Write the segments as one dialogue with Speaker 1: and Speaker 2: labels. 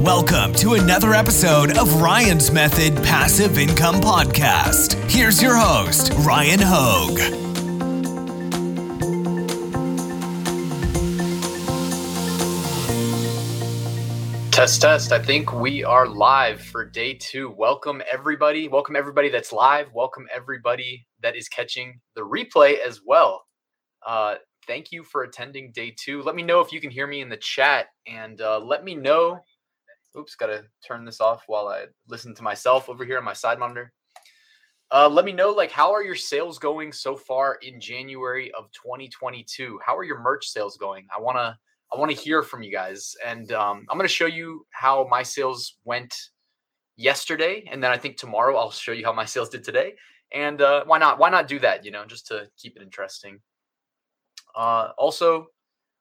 Speaker 1: Welcome to another episode of Ryan's Method Passive Income Podcast. Here's your host, Ryan Hogue.
Speaker 2: Test, test. I think we are live for day two. Welcome, everybody. Welcome, everybody that's live. Welcome, everybody that is catching the replay as well. Uh, thank you for attending day two. Let me know if you can hear me in the chat and uh, let me know. Oops, got to turn this off while I listen to myself over here on my side monitor. Uh, let me know, like, how are your sales going so far in January of 2022? How are your merch sales going? I want to I want to hear from you guys, and um, I'm going to show you how my sales went yesterday, and then I think tomorrow I'll show you how my sales did today. And uh, why not? Why not do that? You know, just to keep it interesting. Uh, also,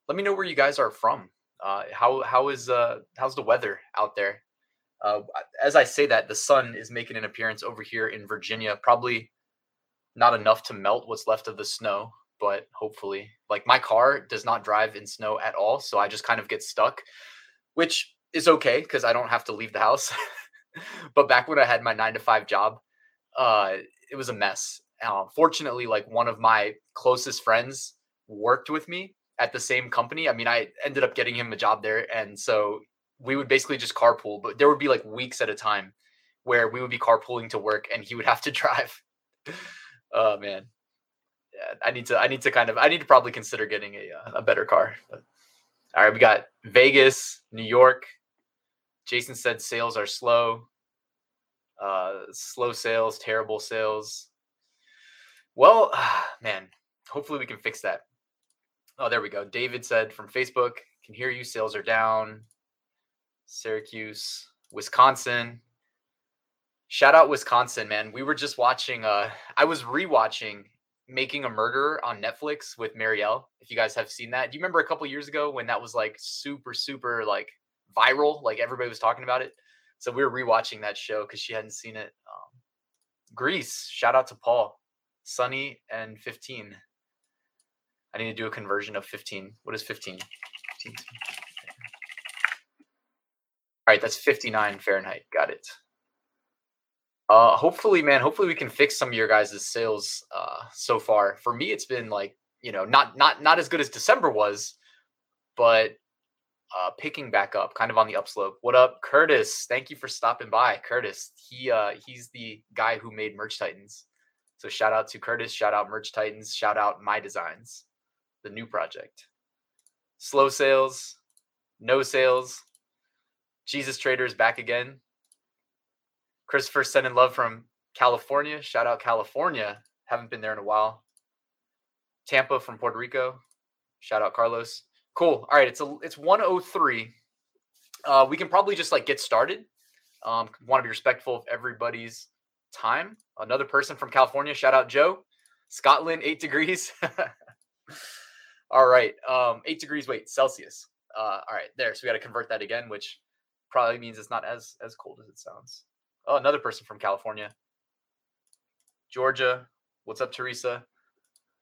Speaker 2: let me know where you guys are from. Uh, how how is uh how's the weather out there? Uh, as I say that, the sun is making an appearance over here in Virginia. Probably not enough to melt what's left of the snow, but hopefully, like my car does not drive in snow at all, so I just kind of get stuck, which is okay because I don't have to leave the house. but back when I had my nine to five job, uh, it was a mess. Uh, fortunately, like one of my closest friends worked with me at the same company. I mean, I ended up getting him a job there, and so we would basically just carpool. But there would be like weeks at a time where we would be carpooling to work, and he would have to drive. oh man, yeah, I need to I need to kind of I need to probably consider getting a uh, a better car. But, all right, we got Vegas, New York. Jason said sales are slow. Uh, slow sales, terrible sales. Well, man, hopefully we can fix that. Oh, there we go. David said from Facebook, can hear you. Sales are down. Syracuse, Wisconsin. Shout out Wisconsin, man. We were just watching uh I was rewatching Making a Murderer on Netflix with Marielle. If you guys have seen that. Do you remember a couple years ago when that was like super super like viral, like everybody was talking about it? So we were rewatching that show cuz she hadn't seen it. Um, Greece, shout out to Paul. Sunny and 15. I need to do a conversion of 15. What is 15? 15. All right, that's 59 Fahrenheit. Got it. Uh, hopefully, man. Hopefully, we can fix some of your guys' sales uh, so far. For me, it's been like you know, not not not as good as December was, but uh, picking back up, kind of on the upslope. What up, Curtis? Thank you for stopping by, Curtis. He uh, he's the guy who made Merch Titans. So shout out to Curtis. Shout out Merch Titans. Shout out My Designs, the new project. Slow sales, no sales. Jesus Traders back again. Christopher sending love from California. Shout out California. Haven't been there in a while. Tampa from Puerto Rico. Shout out Carlos. Cool. All right, it's a it's 103. Uh, we can probably just like get started. Um, want to be respectful of everybody's time. Another person from California. Shout out Joe. Scotland, eight degrees. all right. Um, eight degrees. Wait, Celsius. Uh, all right, there. So we got to convert that again, which probably means it's not as as cold as it sounds. Oh, another person from California. Georgia. What's up, Teresa?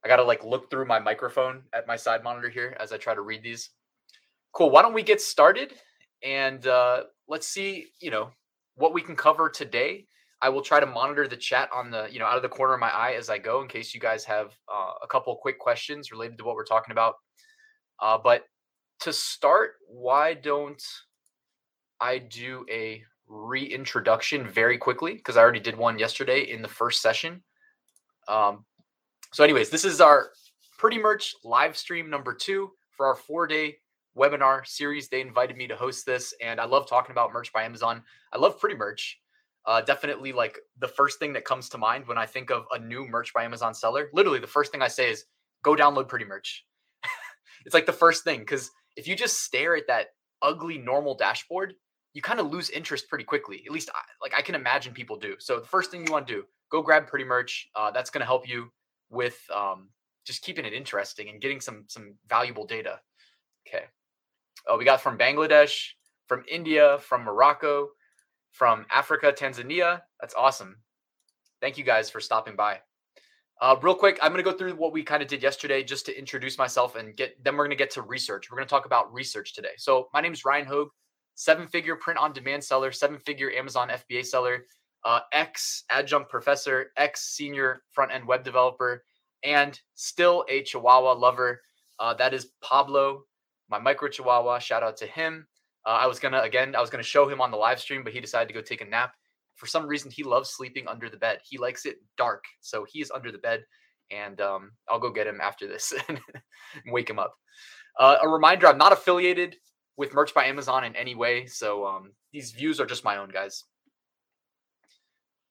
Speaker 2: I gotta like look through my microphone at my side monitor here as I try to read these. Cool. Why don't we get started and uh, let's see, you know, what we can cover today. I will try to monitor the chat on the, you know, out of the corner of my eye as I go in case you guys have uh, a couple quick questions related to what we're talking about. Uh, but to start, why don't I do a reintroduction very quickly because I already did one yesterday in the first session. Um, so, anyways, this is our pretty much live stream number two for our four day webinar series. They invited me to host this, and I love talking about merch by Amazon. I love pretty merch. Uh, definitely like the first thing that comes to mind when I think of a new merch by Amazon seller. Literally, the first thing I say is go download pretty merch. it's like the first thing because if you just stare at that ugly normal dashboard, you kind of lose interest pretty quickly. At least, I, like I can imagine people do. So the first thing you want to do, go grab Pretty Merch. Uh, that's going to help you with um, just keeping it interesting and getting some some valuable data. Okay. Oh, we got from Bangladesh, from India, from Morocco, from Africa, Tanzania. That's awesome. Thank you guys for stopping by. Uh, real quick, I'm going to go through what we kind of did yesterday just to introduce myself and get. Then we're going to get to research. We're going to talk about research today. So my name is Ryan Hogue seven figure print on demand seller, seven figure Amazon FBA seller, uh, ex adjunct professor, ex senior front end web developer, and still a Chihuahua lover. Uh, that is Pablo, my micro Chihuahua. Shout out to him. Uh, I was gonna again, I was gonna show him on the live stream, but he decided to go take a nap. For some reason, he loves sleeping under the bed. He likes it dark, so he is under the bed, and um, I'll go get him after this and wake him up. Uh, a reminder: I'm not affiliated with Merch by Amazon in any way, so um, these views are just my own, guys.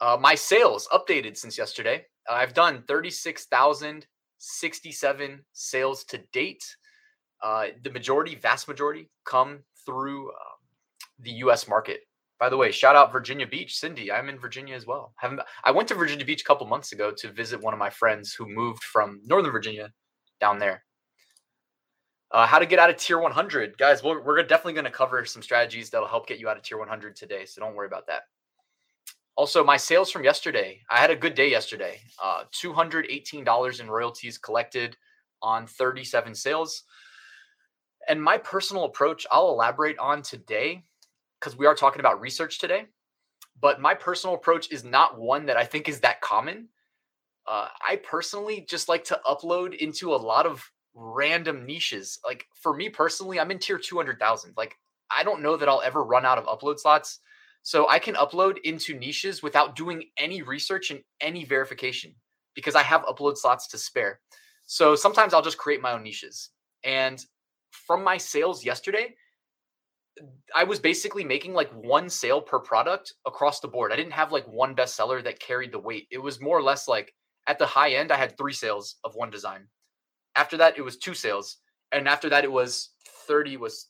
Speaker 2: Uh, my sales updated since yesterday. I've done 36,067 sales to date. Uh, the majority, vast majority, come through um, the U.S. market. By the way, shout out Virginia Beach, Cindy. I'm in Virginia as well. Haven't, I went to Virginia Beach a couple months ago to visit one of my friends who moved from Northern Virginia down there. Uh, how to get out of tier 100, guys. We're, we're definitely going to cover some strategies that'll help get you out of tier 100 today. So don't worry about that. Also, my sales from yesterday. I had a good day yesterday. Uh, $218 in royalties collected on 37 sales. And my personal approach, I'll elaborate on today because we are talking about research today. But my personal approach is not one that I think is that common. Uh, I personally just like to upload into a lot of random niches. Like for me personally, I'm in tier 200,000. Like I don't know that I'll ever run out of upload slots. So I can upload into niches without doing any research and any verification because I have upload slots to spare. So sometimes I'll just create my own niches. And from my sales yesterday, I was basically making like one sale per product across the board. I didn't have like one bestseller that carried the weight. It was more or less like at the high end, I had three sales of one design. After that, it was two sales. And after that, it was 30 was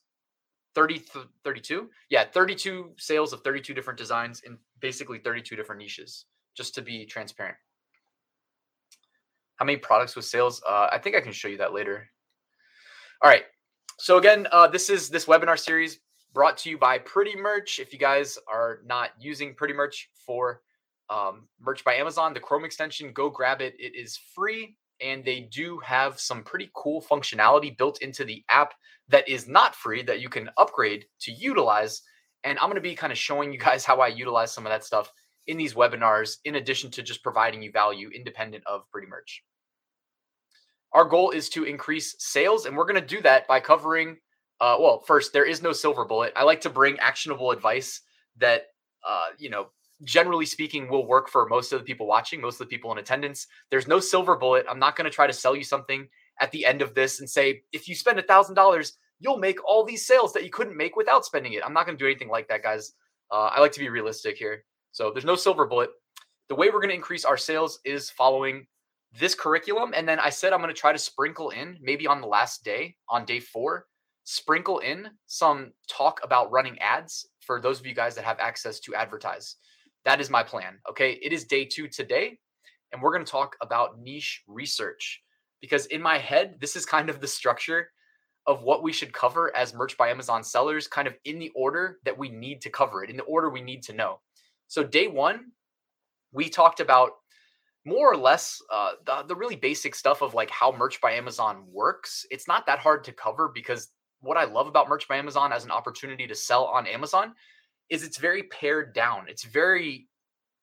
Speaker 2: 30 32 yeah 32 sales of 32 different designs in basically 32 different niches just to be transparent how many products with sales uh, i think i can show you that later all right so again uh, this is this webinar series brought to you by pretty merch if you guys are not using pretty merch for um, merch by amazon the chrome extension go grab it it is free and they do have some pretty cool functionality built into the app that is not free that you can upgrade to utilize. And I'm going to be kind of showing you guys how I utilize some of that stuff in these webinars, in addition to just providing you value independent of Pretty Merch. Our goal is to increase sales, and we're going to do that by covering. Uh, well, first, there is no silver bullet. I like to bring actionable advice that uh, you know generally speaking will work for most of the people watching, most of the people in attendance. There's no silver bullet. I'm not going to try to sell you something at the end of this and say, if you spend a thousand dollars, you'll make all these sales that you couldn't make without spending it. I'm not going to do anything like that, guys. Uh, I like to be realistic here. So there's no silver bullet. The way we're going to increase our sales is following this curriculum. And then I said I'm going to try to sprinkle in, maybe on the last day, on day four, sprinkle in some talk about running ads for those of you guys that have access to advertise. That is my plan. Okay. It is day two today, and we're going to talk about niche research because in my head, this is kind of the structure of what we should cover as merch by Amazon sellers, kind of in the order that we need to cover it, in the order we need to know. So, day one, we talked about more or less uh, the, the really basic stuff of like how merch by Amazon works. It's not that hard to cover because what I love about merch by Amazon as an opportunity to sell on Amazon is it's very pared down. It's very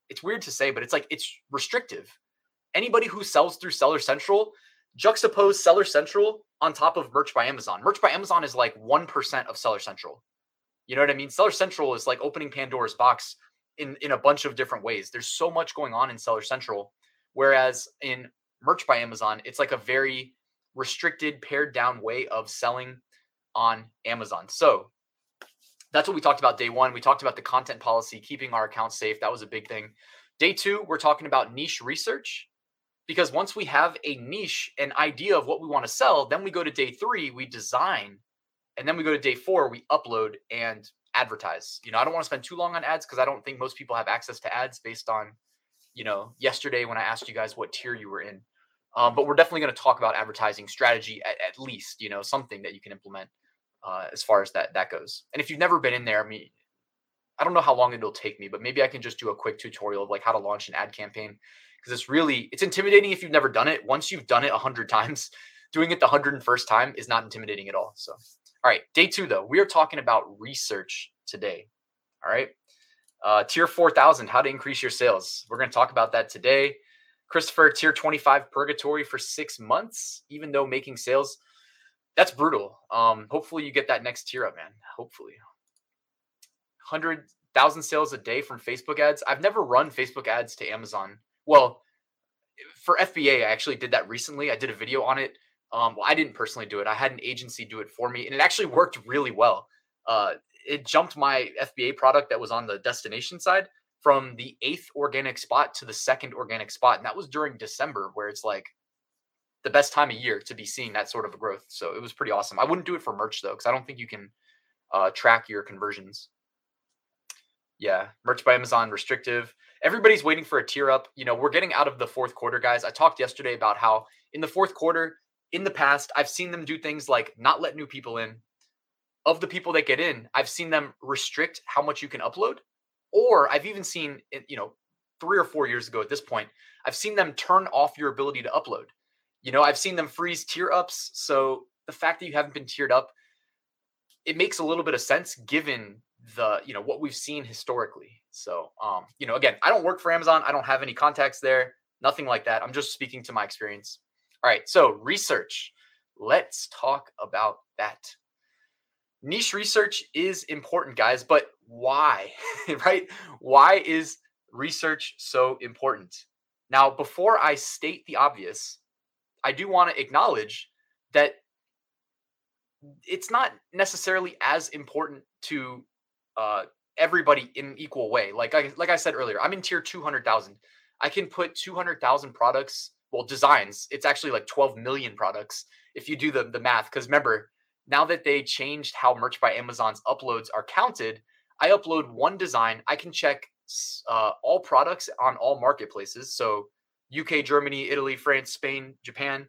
Speaker 2: it's weird to say, but it's like it's restrictive. Anybody who sells through Seller Central, juxtapose Seller Central on top of Merch by Amazon. Merch by Amazon is like 1% of Seller Central. You know what I mean? Seller Central is like opening Pandora's box in in a bunch of different ways. There's so much going on in Seller Central whereas in Merch by Amazon, it's like a very restricted, pared down way of selling on Amazon. So, that's what we talked about day one. We talked about the content policy, keeping our accounts safe. That was a big thing. Day two, we're talking about niche research because once we have a niche, an idea of what we want to sell, then we go to day three, we design. And then we go to day four, we upload and advertise. You know, I don't want to spend too long on ads because I don't think most people have access to ads based on, you know, yesterday when I asked you guys what tier you were in. Um, but we're definitely going to talk about advertising strategy at, at least, you know, something that you can implement uh, as far as that that goes. And if you've never been in there, I mean, I don't know how long it'll take me, but maybe I can just do a quick tutorial of like how to launch an ad campaign because it's really it's intimidating if you've never done it. Once you've done it a hundred times, doing it the hundred and first time is not intimidating at all. So, all right, day two though, we are talking about research today. All right. Uh, tier 4000, how to increase your sales. We're going to talk about that today. Christopher, tier 25 purgatory for six months, even though making sales, that's brutal. Um, hopefully you get that next tier up, man. Hopefully. 100,000 sales a day from Facebook ads. I've never run Facebook ads to Amazon. Well, for FBA, I actually did that recently. I did a video on it. Um, well, I didn't personally do it. I had an agency do it for me, and it actually worked really well. Uh, it jumped my FBA product that was on the destination side from the eighth organic spot to the second organic spot. And that was during December, where it's like the best time of year to be seeing that sort of growth. So it was pretty awesome. I wouldn't do it for merch though, because I don't think you can uh, track your conversions. Yeah, merch by Amazon restrictive. Everybody's waiting for a tier up. You know, we're getting out of the fourth quarter, guys. I talked yesterday about how in the fourth quarter, in the past, I've seen them do things like not let new people in. Of the people that get in, I've seen them restrict how much you can upload. Or I've even seen, you know, three or four years ago at this point, I've seen them turn off your ability to upload. You know, I've seen them freeze tier ups. So the fact that you haven't been tiered up, it makes a little bit of sense given the, you know, what we've seen historically. So, um, you know, again, I don't work for Amazon. I don't have any contacts there, nothing like that. I'm just speaking to my experience. All right. So, research. Let's talk about that. Niche research is important, guys, but why? right? Why is research so important? Now, before I state the obvious, I do want to acknowledge that it's not necessarily as important to uh, everybody in equal way. Like I like I said earlier, I'm in tier 200,000. I can put 200,000 products, well designs. It's actually like 12 million products if you do the the math cuz remember, now that they changed how merch by Amazon's uploads are counted, I upload one design, I can check uh, all products on all marketplaces. So UK, Germany, Italy, France, Spain, Japan,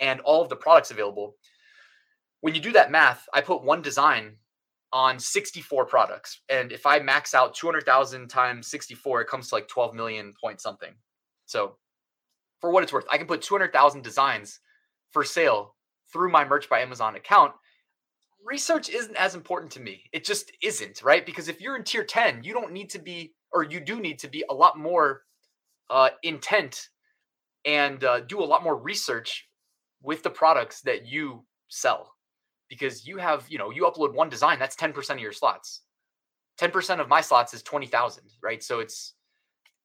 Speaker 2: and all of the products available. When you do that math, I put one design on 64 products. And if I max out 200,000 times 64, it comes to like 12 million point something. So for what it's worth, I can put 200,000 designs for sale through my merch by Amazon account. Research isn't as important to me. It just isn't, right? Because if you're in tier 10, you don't need to be, or you do need to be a lot more uh, intent and uh, do a lot more research with the products that you sell because you have, you know, you upload one design, that's 10% of your slots. 10% of my slots is 20,000, right? So it's,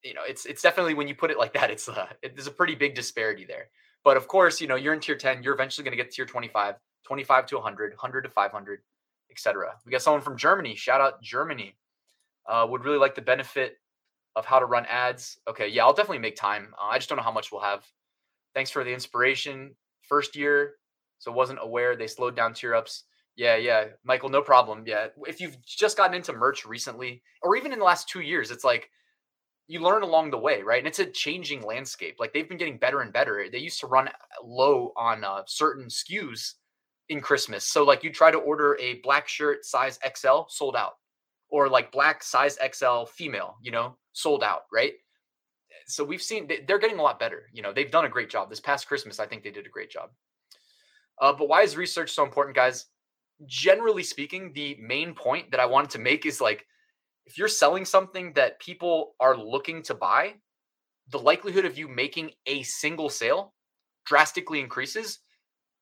Speaker 2: you know, it's, it's definitely when you put it like that, it's, uh, it, there's a pretty big disparity there. But of course, you know, you're in tier 10, you're eventually going to get tier 25, 25 to 100, 100 to 500, etc. We got someone from Germany. Shout out Germany. Uh, would really like the benefit of how to run ads. Okay, yeah, I'll definitely make time. Uh, I just don't know how much we'll have. Thanks for the inspiration. First year, so wasn't aware they slowed down tier ups. Yeah, yeah, Michael, no problem. Yeah, if you've just gotten into merch recently, or even in the last two years, it's like you learn along the way, right? And it's a changing landscape. Like they've been getting better and better. They used to run low on uh, certain SKUs in Christmas. So like you try to order a black shirt size XL, sold out, or like black size XL female, you know, sold out, right? So we've seen they're getting a lot better. You know, they've done a great job. This past Christmas, I think they did a great job. Uh, but why is research so important, guys? Generally speaking, the main point that I wanted to make is like, if you're selling something that people are looking to buy, the likelihood of you making a single sale drastically increases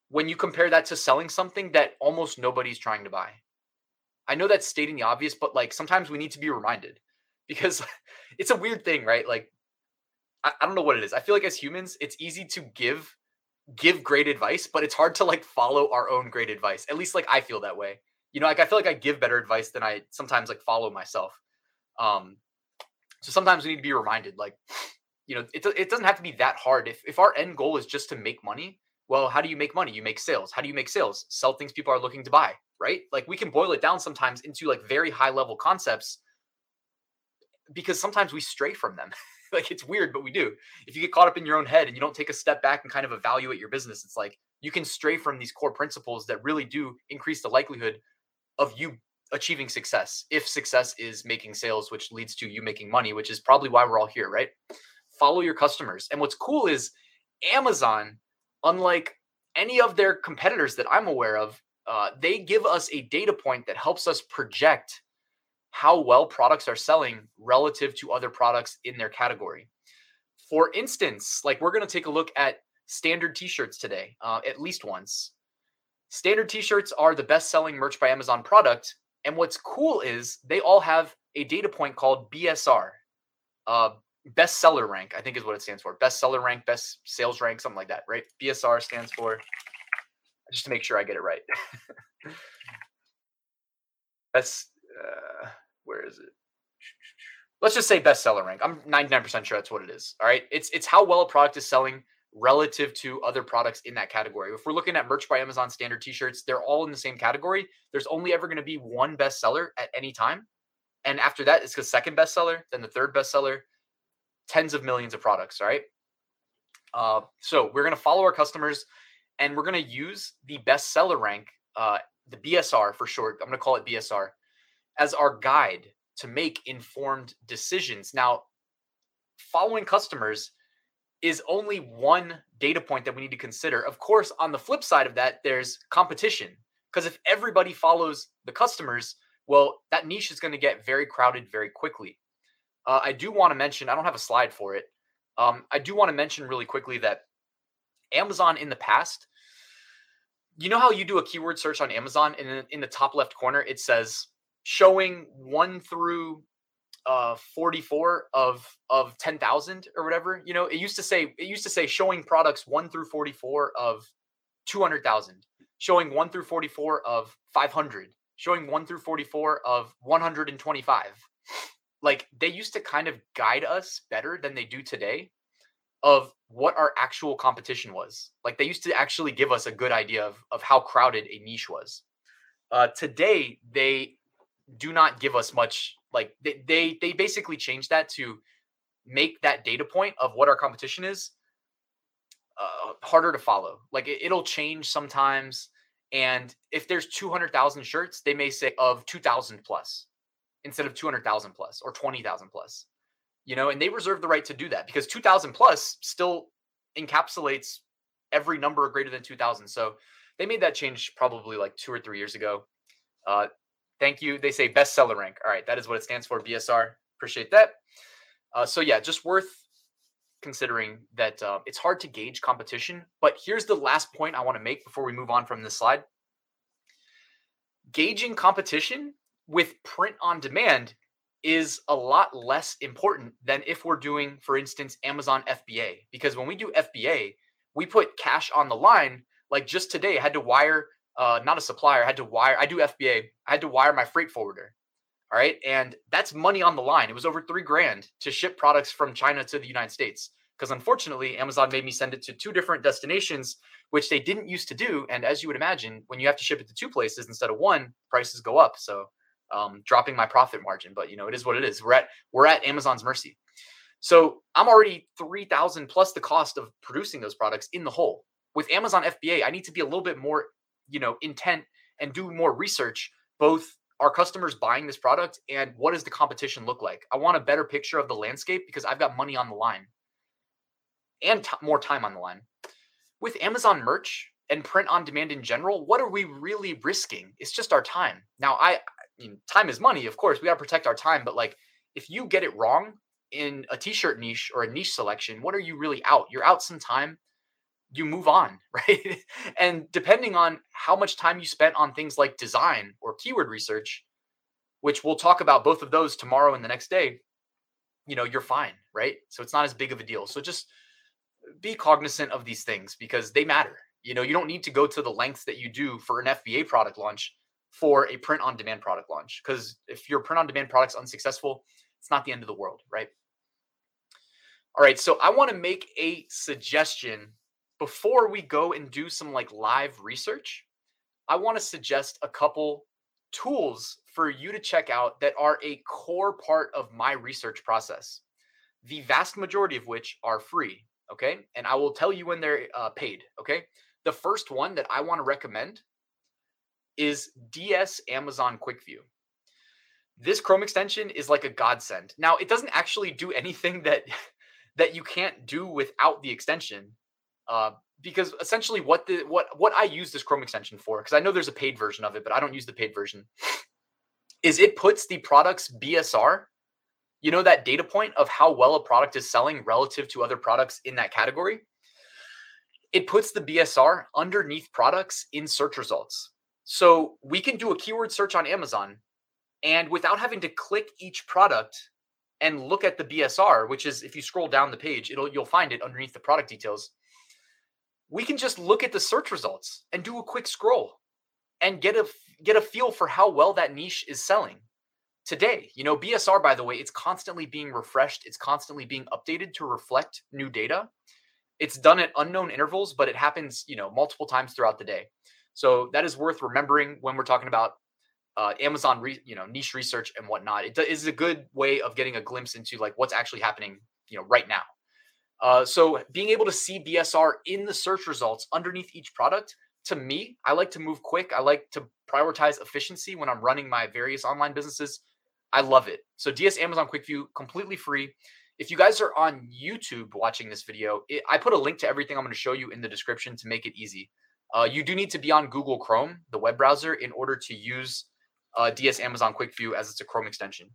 Speaker 2: when you compare that to selling something that almost nobody's trying to buy. I know that's stating the obvious, but like sometimes we need to be reminded because it's a weird thing, right? Like, I, I don't know what it is. I feel like as humans, it's easy to give give great advice, but it's hard to like follow our own great advice. At least like I feel that way. You know, like I feel like I give better advice than I sometimes like follow myself. Um so sometimes we need to be reminded like you know, it it doesn't have to be that hard. If if our end goal is just to make money, well, how do you make money? You make sales. How do you make sales? Sell things people are looking to buy, right? Like we can boil it down sometimes into like very high level concepts because sometimes we stray from them. like it's weird, but we do. If you get caught up in your own head and you don't take a step back and kind of evaluate your business, it's like you can stray from these core principles that really do increase the likelihood of you achieving success. If success is making sales, which leads to you making money, which is probably why we're all here, right? Follow your customers. And what's cool is Amazon, unlike any of their competitors that I'm aware of, uh, they give us a data point that helps us project how well products are selling relative to other products in their category. For instance, like we're going to take a look at standard t-shirts today, uh, at least once. Standard t-shirts are the best-selling merch by Amazon product, and what's cool is they all have a data point called BSR, uh, best seller rank. I think is what it stands for. Best seller rank, best sales rank, something like that, right? BSR stands for. Just to make sure I get it right. best. Uh, where is it? Let's just say bestseller rank. I'm 99% sure that's what it is. All right. It's it's how well a product is selling relative to other products in that category. If we're looking at merch by Amazon standard t-shirts, they're all in the same category. There's only ever going to be one bestseller at any time. And after that, it's the second bestseller, then the third bestseller, tens of millions of products, right? Uh, so we're going to follow our customers and we're going to use the bestseller rank, uh, the BSR for short. I'm going to call it BSR as our guide to make informed decisions. Now, following customers is only one data point that we need to consider. Of course, on the flip side of that, there's competition. Because if everybody follows the customers, well, that niche is going to get very crowded very quickly. Uh, I do want to mention, I don't have a slide for it. Um, I do want to mention really quickly that Amazon in the past, you know how you do a keyword search on Amazon and in, in the top left corner, it says showing one through uh 44 of of 10,000 or whatever. You know, it used to say it used to say showing products 1 through 44 of 200,000, showing 1 through 44 of 500, showing 1 through 44 of 125. Like they used to kind of guide us better than they do today of what our actual competition was. Like they used to actually give us a good idea of of how crowded a niche was. Uh, today they do not give us much like they they, they basically changed that to make that data point of what our competition is uh, harder to follow like it, it'll change sometimes and if there's 200,000 shirts they may say of 2000 plus instead of 200,000 plus or 20,000 plus you know and they reserve the right to do that because 2000 plus still encapsulates every number greater than 2000 so they made that change probably like two or three years ago uh, Thank you. They say bestseller rank. All right, that is what it stands for. BSR. Appreciate that. Uh, so yeah, just worth considering that uh, it's hard to gauge competition. But here's the last point I want to make before we move on from this slide. Gauging competition with print on demand is a lot less important than if we're doing, for instance, Amazon FBA. Because when we do FBA, we put cash on the line. Like just today, I had to wire uh, not a supplier. I had to wire. I do FBA. I had to wire my freight forwarder. All right, and that's money on the line. It was over three grand to ship products from China to the United States. Because unfortunately, Amazon made me send it to two different destinations, which they didn't used to do. And as you would imagine, when you have to ship it to two places instead of one, prices go up. So um, dropping my profit margin. But you know, it is what it is. We're at we're at Amazon's mercy. So I'm already three thousand plus the cost of producing those products in the hole. With Amazon FBA, I need to be a little bit more you know intent and do more research both are customers buying this product and what does the competition look like i want a better picture of the landscape because i've got money on the line and t- more time on the line with amazon merch and print on demand in general what are we really risking it's just our time now i, I mean time is money of course we got to protect our time but like if you get it wrong in a t-shirt niche or a niche selection what are you really out you're out some time you move on, right? and depending on how much time you spent on things like design or keyword research, which we'll talk about both of those tomorrow and the next day, you know, you're fine, right? So it's not as big of a deal. So just be cognizant of these things because they matter. You know, you don't need to go to the lengths that you do for an FBA product launch for a print on demand product launch because if your print on demand product's unsuccessful, it's not the end of the world, right? All right, so I want to make a suggestion before we go and do some like live research, I want to suggest a couple tools for you to check out that are a core part of my research process. The vast majority of which are free. Okay. And I will tell you when they're uh, paid. Okay. The first one that I want to recommend is DS Amazon Quick View. This Chrome extension is like a godsend. Now, it doesn't actually do anything that that you can't do without the extension. Uh, because essentially what the what what I use this Chrome extension for, because I know there's a paid version of it, but I don't use the paid version. is it puts the product's BSR, you know, that data point of how well a product is selling relative to other products in that category. It puts the BSR underneath products in search results. So we can do a keyword search on Amazon and without having to click each product and look at the BSR, which is if you scroll down the page, it'll you'll find it underneath the product details. We can just look at the search results and do a quick scroll and get a get a feel for how well that niche is selling today. You know, BSR by the way, it's constantly being refreshed, it's constantly being updated to reflect new data. It's done at unknown intervals, but it happens, you know, multiple times throughout the day. So that is worth remembering when we're talking about uh, Amazon, re, you know, niche research and whatnot. It is a good way of getting a glimpse into like what's actually happening, you know, right now. Uh, so being able to see BSR in the search results underneath each product, to me, I like to move quick. I like to prioritize efficiency when I'm running my various online businesses. I love it. So DS Amazon Quick View, completely free. If you guys are on YouTube watching this video, it, I put a link to everything I'm going to show you in the description to make it easy. Uh, you do need to be on Google Chrome, the web browser, in order to use uh, DS Amazon Quick View as it's a Chrome extension.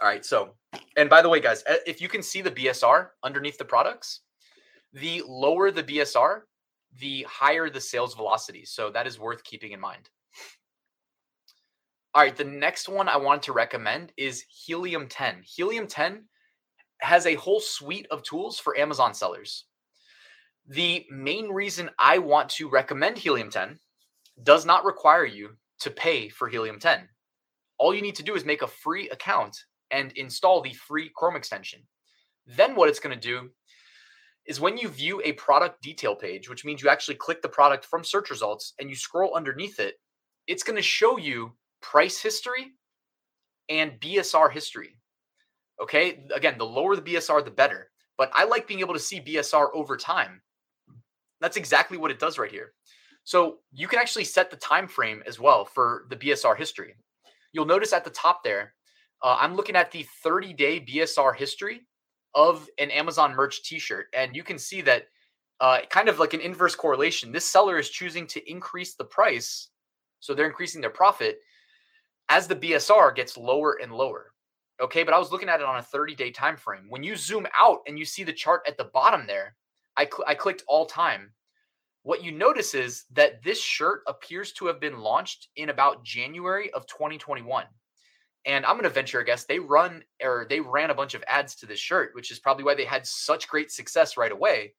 Speaker 2: All right. So, and by the way, guys, if you can see the BSR underneath the products, the lower the BSR, the higher the sales velocity. So that is worth keeping in mind. All right. The next one I wanted to recommend is Helium 10. Helium 10 has a whole suite of tools for Amazon sellers. The main reason I want to recommend Helium 10 does not require you to pay for Helium 10. All you need to do is make a free account and install the free Chrome extension. Then, what it's going to do is when you view a product detail page, which means you actually click the product from search results and you scroll underneath it, it's going to show you price history and BSR history. Okay. Again, the lower the BSR, the better. But I like being able to see BSR over time. That's exactly what it does right here. So you can actually set the time frame as well for the BSR history. You'll notice at the top there, uh, I'm looking at the 30 day BSR history of an Amazon merch T-shirt, and you can see that uh, kind of like an inverse correlation. This seller is choosing to increase the price, so they're increasing their profit as the BSR gets lower and lower. Okay, but I was looking at it on a 30 day time frame. When you zoom out and you see the chart at the bottom there, I, cl- I clicked all time what you notice is that this shirt appears to have been launched in about January of 2021. And I'm going to venture a guess they run or they ran a bunch of ads to this shirt, which is probably why they had such great success right away.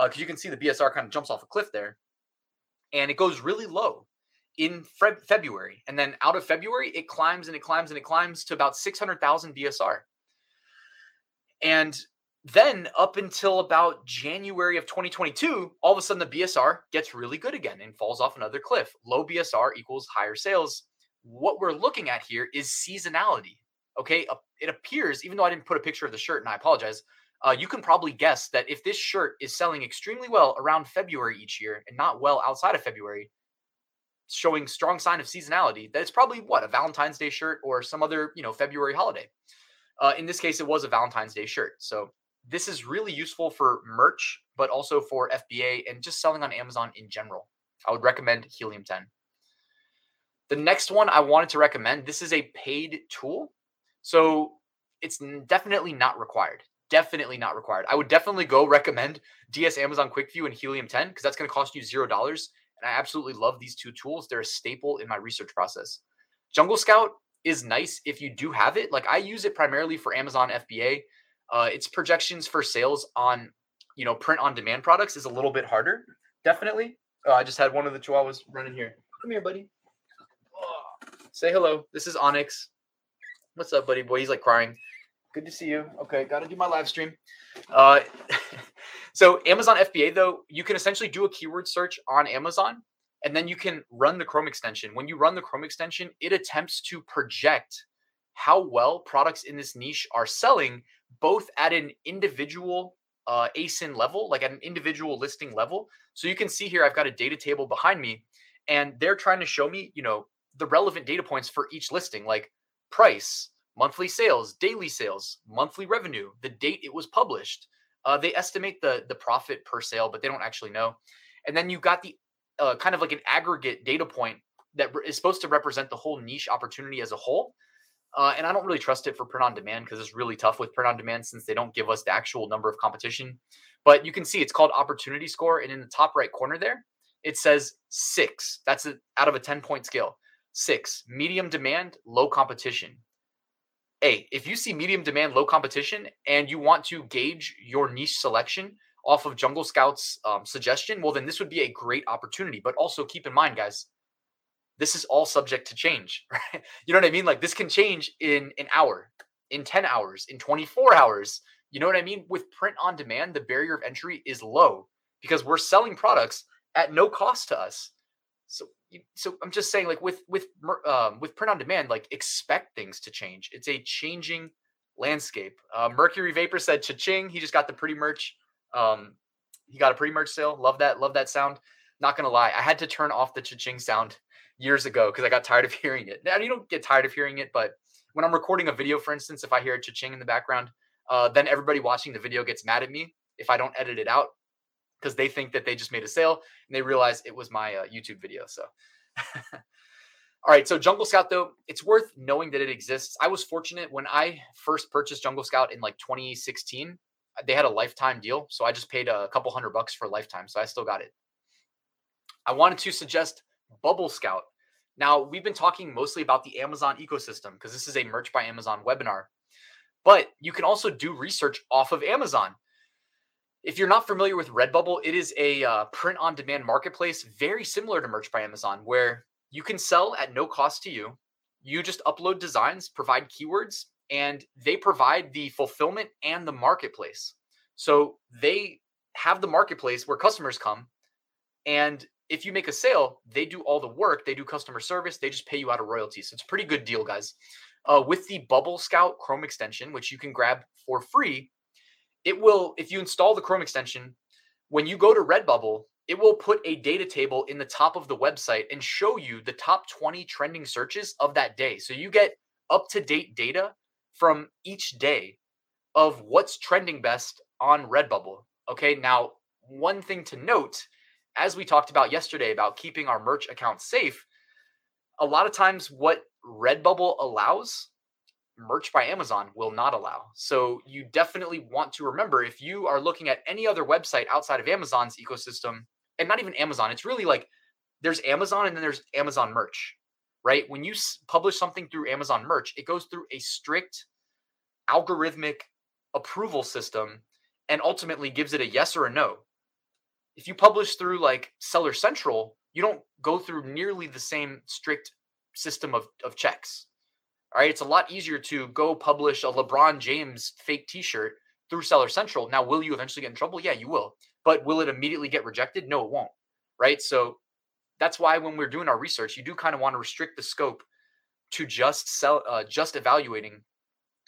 Speaker 2: Because uh, you can see the BSR kind of jumps off a cliff there, and it goes really low in Fe- February, and then out of February it climbs and it climbs and it climbs to about 600,000 BSR. And then up until about January of 2022, all of a sudden the BSR gets really good again and falls off another cliff. Low BSR equals higher sales. What we're looking at here is seasonality. Okay, it appears, even though I didn't put a picture of the shirt, and I apologize, uh, you can probably guess that if this shirt is selling extremely well around February each year and not well outside of February, showing strong sign of seasonality, that it's probably what a Valentine's Day shirt or some other you know February holiday. Uh, in this case, it was a Valentine's Day shirt. So this is really useful for merch, but also for FBA and just selling on Amazon in general. I would recommend Helium 10. The next one I wanted to recommend, this is a paid tool. So it's definitely not required. Definitely not required. I would definitely go recommend DS Amazon Quick View and Helium 10 because that's going to cost you $0. And I absolutely love these two tools. They're a staple in my research process. Jungle Scout is nice if you do have it. Like I use it primarily for Amazon FBA uh, its projections for sales on you know print on demand products is a little bit harder. Definitely. Uh, I just had one of the chihuahuas running here. Come here, buddy. Oh, say hello. This is Onyx. What's up, buddy boy? He's like crying. Good to see you. Okay, got to do my live stream. Uh, so Amazon FBA though, you can essentially do a keyword search on Amazon, and then you can run the Chrome extension. When you run the Chrome extension, it attempts to project how well products in this niche are selling both at an individual uh, ASIN level, like at an individual listing level. So you can see here, I've got a data table behind me, and they're trying to show me, you know, the relevant data points for each listing, like price, monthly sales, daily sales, monthly revenue, the date it was published. Uh, they estimate the the profit per sale, but they don't actually know. And then you've got the uh, kind of like an aggregate data point that is supposed to represent the whole niche opportunity as a whole. Uh, and I don't really trust it for print on demand because it's really tough with print on demand since they don't give us the actual number of competition. But you can see it's called opportunity score. And in the top right corner there, it says six. That's a, out of a 10 point scale. Six, medium demand, low competition. A, if you see medium demand, low competition, and you want to gauge your niche selection off of Jungle Scout's um, suggestion, well, then this would be a great opportunity. But also keep in mind, guys, this is all subject to change, right? You know what I mean? Like this can change in an hour, in 10 hours, in 24 hours. You know what I mean? With print on demand, the barrier of entry is low because we're selling products at no cost to us. So, so I'm just saying, like with with um, with print on demand, like expect things to change. It's a changing landscape. Uh, Mercury Vapor said, "Cha-ching!" He just got the pretty merch. Um, he got a pretty merch sale. Love that. Love that sound. Not gonna lie, I had to turn off the cha-ching sound years ago because I got tired of hearing it. Now you don't get tired of hearing it, but when I'm recording a video, for instance, if I hear a cha-ching in the background, uh, then everybody watching the video gets mad at me if I don't edit it out because they think that they just made a sale and they realize it was my uh, YouTube video. So, all right. So Jungle Scout, though, it's worth knowing that it exists. I was fortunate when I first purchased Jungle Scout in like 2016. They had a lifetime deal, so I just paid a couple hundred bucks for a lifetime. So I still got it. I wanted to suggest Bubble Scout. Now, we've been talking mostly about the Amazon ecosystem because this is a Merch by Amazon webinar, but you can also do research off of Amazon. If you're not familiar with Redbubble, it is a uh, print on demand marketplace very similar to Merch by Amazon, where you can sell at no cost to you. You just upload designs, provide keywords, and they provide the fulfillment and the marketplace. So they have the marketplace where customers come and if you make a sale, they do all the work. They do customer service. They just pay you out of royalties. So it's a pretty good deal, guys. Uh, with the Bubble Scout Chrome extension, which you can grab for free, it will, if you install the Chrome extension, when you go to Redbubble, it will put a data table in the top of the website and show you the top 20 trending searches of that day. So you get up to date data from each day of what's trending best on Redbubble. Okay, now, one thing to note as we talked about yesterday about keeping our merch account safe, a lot of times what Redbubble allows, merch by Amazon will not allow. So you definitely want to remember if you are looking at any other website outside of Amazon's ecosystem, and not even Amazon, it's really like there's Amazon and then there's Amazon merch, right? When you publish something through Amazon merch, it goes through a strict algorithmic approval system and ultimately gives it a yes or a no if you publish through like Seller Central, you don't go through nearly the same strict system of, of checks. All right. It's a lot easier to go publish a LeBron James fake t shirt through Seller Central. Now, will you eventually get in trouble? Yeah, you will. But will it immediately get rejected? No, it won't. Right. So that's why when we're doing our research, you do kind of want to restrict the scope to just sell, uh, just evaluating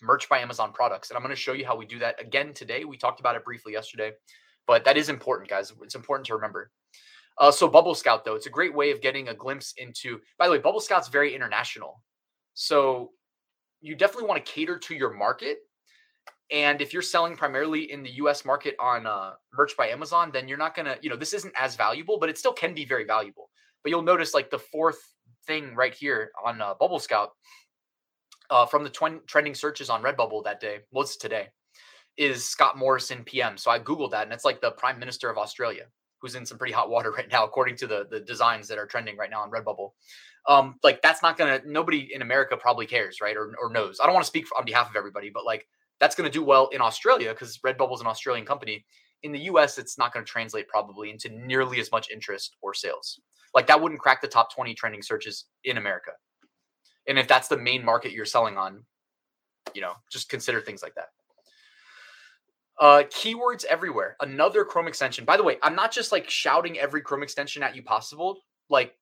Speaker 2: merch by Amazon products. And I'm going to show you how we do that again today. We talked about it briefly yesterday. But that is important, guys. It's important to remember. Uh, so Bubble Scout, though, it's a great way of getting a glimpse into. By the way, Bubble Scout's very international, so you definitely want to cater to your market. And if you're selling primarily in the U.S. market on uh, merch by Amazon, then you're not gonna, you know, this isn't as valuable, but it still can be very valuable. But you'll notice like the fourth thing right here on uh, Bubble Scout uh, from the tw- trending searches on Redbubble that day. Well, it's today is Scott Morrison PM. So I Googled that and it's like the Prime Minister of Australia who's in some pretty hot water right now, according to the, the designs that are trending right now on Redbubble. Um, like that's not gonna nobody in America probably cares, right? Or, or knows. I don't want to speak on behalf of everybody, but like that's gonna do well in Australia because Redbubble's an Australian company. In the US, it's not gonna translate probably into nearly as much interest or sales. Like that wouldn't crack the top 20 trending searches in America. And if that's the main market you're selling on, you know, just consider things like that. Uh, keywords everywhere. Another Chrome extension. By the way, I'm not just like shouting every Chrome extension at you possible. Like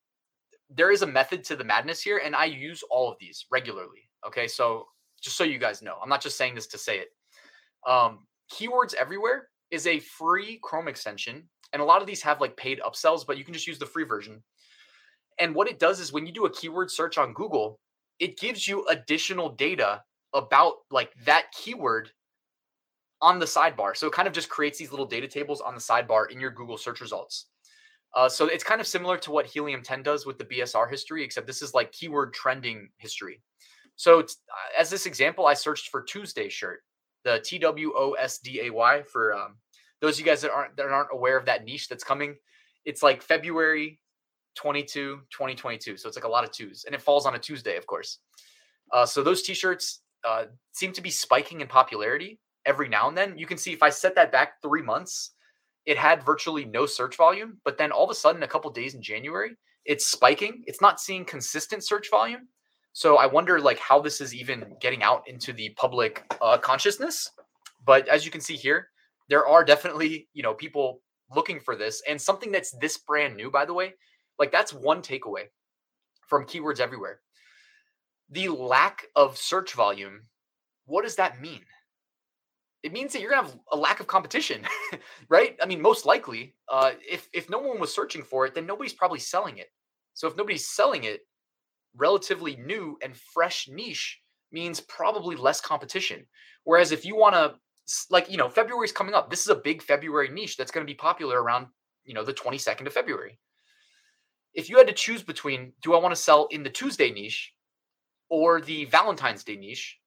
Speaker 2: there is a method to the madness here, and I use all of these regularly. Okay, so just so you guys know, I'm not just saying this to say it. Um, keywords everywhere is a free Chrome extension, and a lot of these have like paid upsells, but you can just use the free version. And what it does is when you do a keyword search on Google, it gives you additional data about like that keyword on the sidebar. So it kind of just creates these little data tables on the sidebar in your Google search results. Uh, so it's kind of similar to what Helium 10 does with the BSR history, except this is like keyword trending history. So uh, as this example, I searched for Twosday shirt, the T W O S D A Y. For um, those of you guys that aren't that aren't aware of that niche that's coming, it's like February 22, 2022. So it's like a lot of twos, and it falls on a Tuesday, of course. Uh, so those t-shirts uh, seem to be spiking in popularity every now and then. You can see if I set that back three months, it had virtually no search volume, but then all of a sudden, a couple days in January, it's spiking. It's not seeing consistent search volume. So I wonder like how this is even getting out into the public uh, consciousness. But as you can see here, there are definitely you know people looking for this, and something that's this brand new, by the way. Like that's one takeaway from keywords everywhere the lack of search volume, what does that mean? It means that you're gonna have a lack of competition, right? I mean, most likely, uh, if if no one was searching for it, then nobody's probably selling it. So if nobody's selling it, relatively new and fresh niche means probably less competition. Whereas if you want to, like, you know, February's coming up. This is a big February niche that's going to be popular around, you know, the 22nd of February. If you had to choose between, do I want to sell in the Twosday niche or the Valentine's Day niche,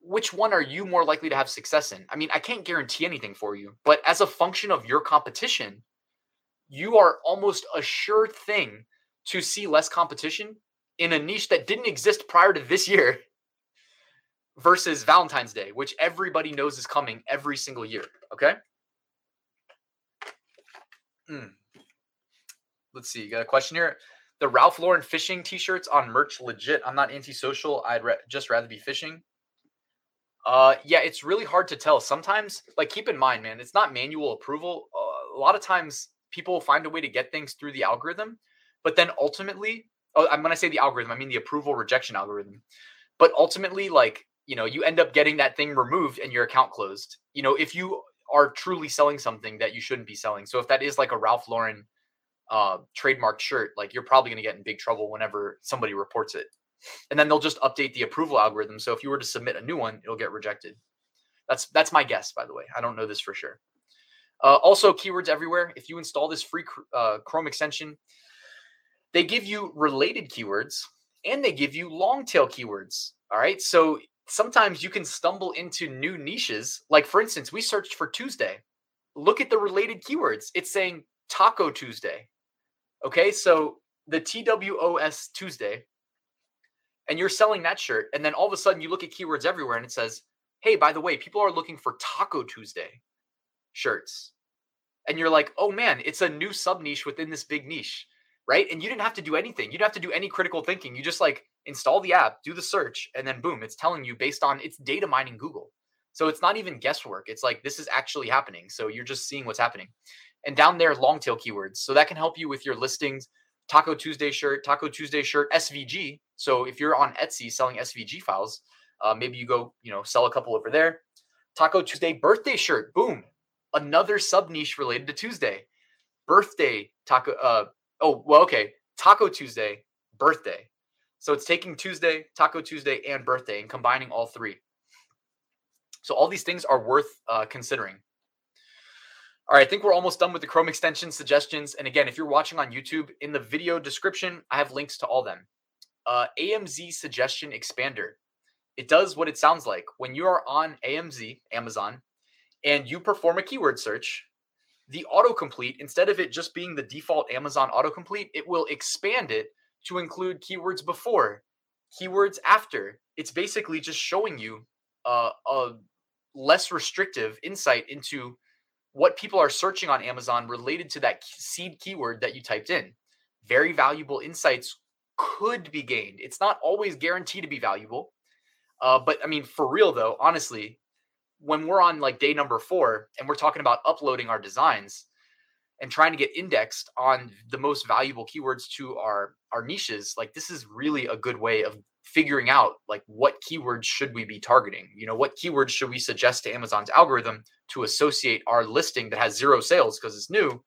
Speaker 2: which one are you more likely to have success in? I mean, I can't guarantee anything for you, but as a function of your competition, you are almost a sure thing to see less competition in a niche that didn't exist prior to this year versus Valentine's Day, which everybody knows is coming every single year. Okay. Mm. Let's see. You got a question here? the Ralph Lauren fishing t-shirts on merch legit. I'm not antisocial. I'd re- just rather be fishing. Uh, yeah, it's really hard to tell. Sometimes, like, keep in mind, man, it's not manual approval. Uh, a lot of times, people find a way to get things through the algorithm, but then ultimately, oh, when I say the algorithm, I mean the approval rejection algorithm. But ultimately, like, you know, you end up getting that thing removed and your account closed. You know, if you are truly selling something that you shouldn't be selling. So if that is like a Ralph Lauren uh, trademark shirt, like you're probably going to get in big trouble whenever somebody reports it. And then they'll just update the approval algorithm. So if you were to submit a new one, it'll get rejected. That's that's my guess, by the way. I don't know this for sure. Uh, also, keywords everywhere. If you install this free uh, Chrome extension, they give you related keywords and they give you long tail keywords. All right. So sometimes you can stumble into new niches. Like, for instance, we searched for Twosday. Look at the related keywords. It's saying Taco Tuesday, Okay, so the TWOS Tuesday, and you're selling that shirt, and then all of a sudden you look at keywords everywhere and it says, hey, by the way, people are looking for Taco Tuesday shirts. And you're like, oh man, it's a new sub niche within this big niche, right? And you didn't have to do anything. You didn't have to do any critical thinking. You just like install the app, do the search, and then boom, it's telling you based on it's data mining Google. So it's not even guesswork. It's like this is actually happening. So you're just seeing what's happening. And down there, long tail keywords. So that can help you with your listings. Taco Tuesday shirt, Taco Tuesday shirt, SVG. So if you're on Etsy selling SVG files, uh, maybe you go, you know, sell a couple over there. Taco Tuesday birthday shirt. Boom. Another sub niche related to Twosday. Birthday taco. Uh, oh, well, okay. Taco Tuesday, birthday. So it's taking Twosday, Taco Tuesday, and birthday and combining all three. So all these things are worth uh, considering. All right, I think we're almost done with the Chrome extension suggestions. And again, if you're watching on YouTube, in the video description, I have links to all them. Uh, AMZ Suggestion Expander. It does what it sounds like. When you are on AMZ, Amazon, and you perform a keyword search, the autocomplete, instead of it just being the default Amazon autocomplete, it will expand it to include keywords before, keywords after. It's basically just showing you uh, a less restrictive insight into what people are searching on Amazon related to that seed keyword that you typed in. Very valuable insights could be gained. It's not always guaranteed to be valuable. Uh, but I mean, for real though, honestly, when we're on like day number four and we're talking about uploading our designs and trying to get indexed on the most valuable keywords to our our niches, like this is really a good way of figuring out like what keywords should we be targeting? You know what keywords should we suggest to amazon's algorithm to associate our listing that has zero sales because it's new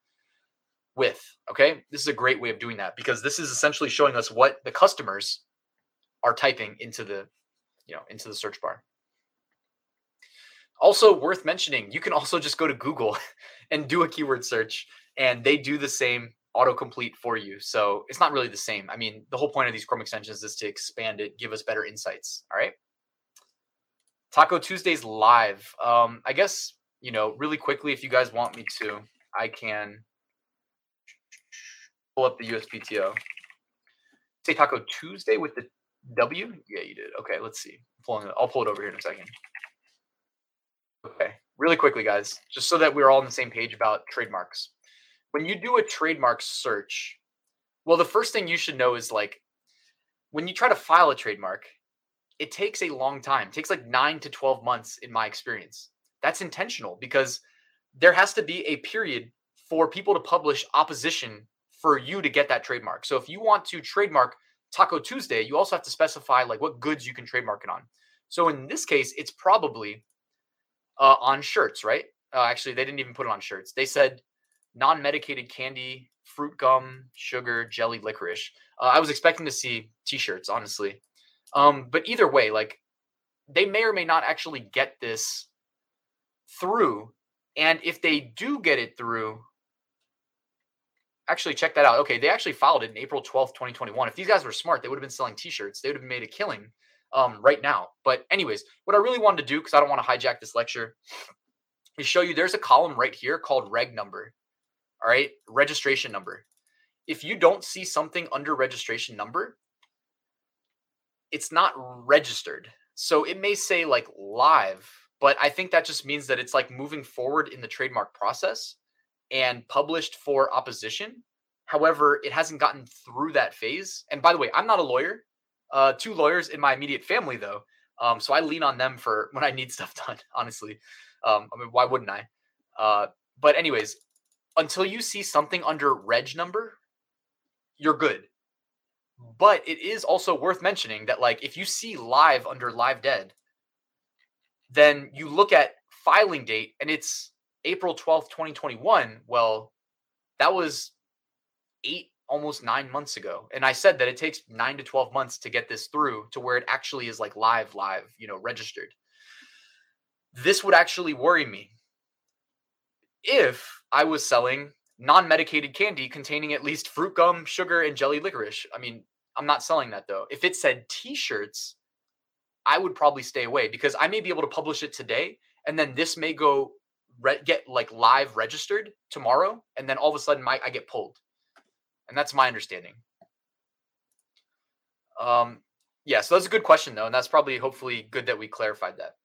Speaker 2: with okay? This is a great way of doing that because this is essentially showing us what the customers are typing into the you know into the search bar. Also worth mentioning you can also just go to google and do a keyword search and they do the same autocomplete for you. So it's not really the same. I mean, the whole point of these Chrome extensions is to expand it, give us better insights. All right. Taco Tuesdays live. Um, I guess, you know, really quickly, if you guys want me to, I can pull up the USPTO. Say Taco Tuesday with the W? Yeah, you did. Okay, let's see. Pulling. I'll pull it over here in a second. Okay, really quickly, guys, just so that we're all on the same page about trademarks. When you do a trademark search, well, the first thing you should know is like when you try to file a trademark, it takes a long time. It takes like nine to 12 months in my experience. That's intentional because there has to be a period for people to publish opposition for you to get that trademark. So if you want to trademark Taco Tuesday, you also have to specify like what goods you can trademark it on. So in this case, it's probably uh, on shirts, right? Uh, actually, they didn't even put it on shirts. They said non-medicated candy, fruit gum, sugar, jelly, licorice. Uh, I was expecting to see T-shirts, honestly. Um, but either way, like they may or may not actually get this through. And if they do get it through, actually check that out. Okay, they actually filed it in April 12th, 2021. If these guys were smart, they would have been selling t-shirts. They would have made a killing um, right now. But anyways, what I really wanted to do, because I don't want to hijack this lecture, is show you there's a column right here called reg number. All right, registration number. If you don't see something under registration number, it's not registered. So it may say like live, but I think that just means that it's like moving forward in the trademark process and published for opposition. However, it hasn't gotten through that phase. And by the way, I'm not a lawyer. Uh, two lawyers in my immediate family, though. Um, so I lean on them for when I need stuff done, honestly. Um, I mean, why wouldn't I? Uh, but, anyways, until you see something under reg number, you're good. But it is also worth mentioning that, like, if you see live under live dead, then you look at filing date and it's April 12th, 2021, well, that was eight, almost nine months ago. And I said that it takes nine to 12 months to get this through to where it actually is like live, live, you know, registered. This would actually worry me if I was selling non medicated candy containing at least fruit gum, sugar, and jelly licorice. I mean, I'm not selling that though. If it said t shirts, I would probably stay away because I may be able to publish it today and then this may go re- get like live registered tomorrow, and then all of a sudden my I get pulled, and that's my understanding. Um, yeah, so that's a good question though, and that's probably hopefully good that we clarified that.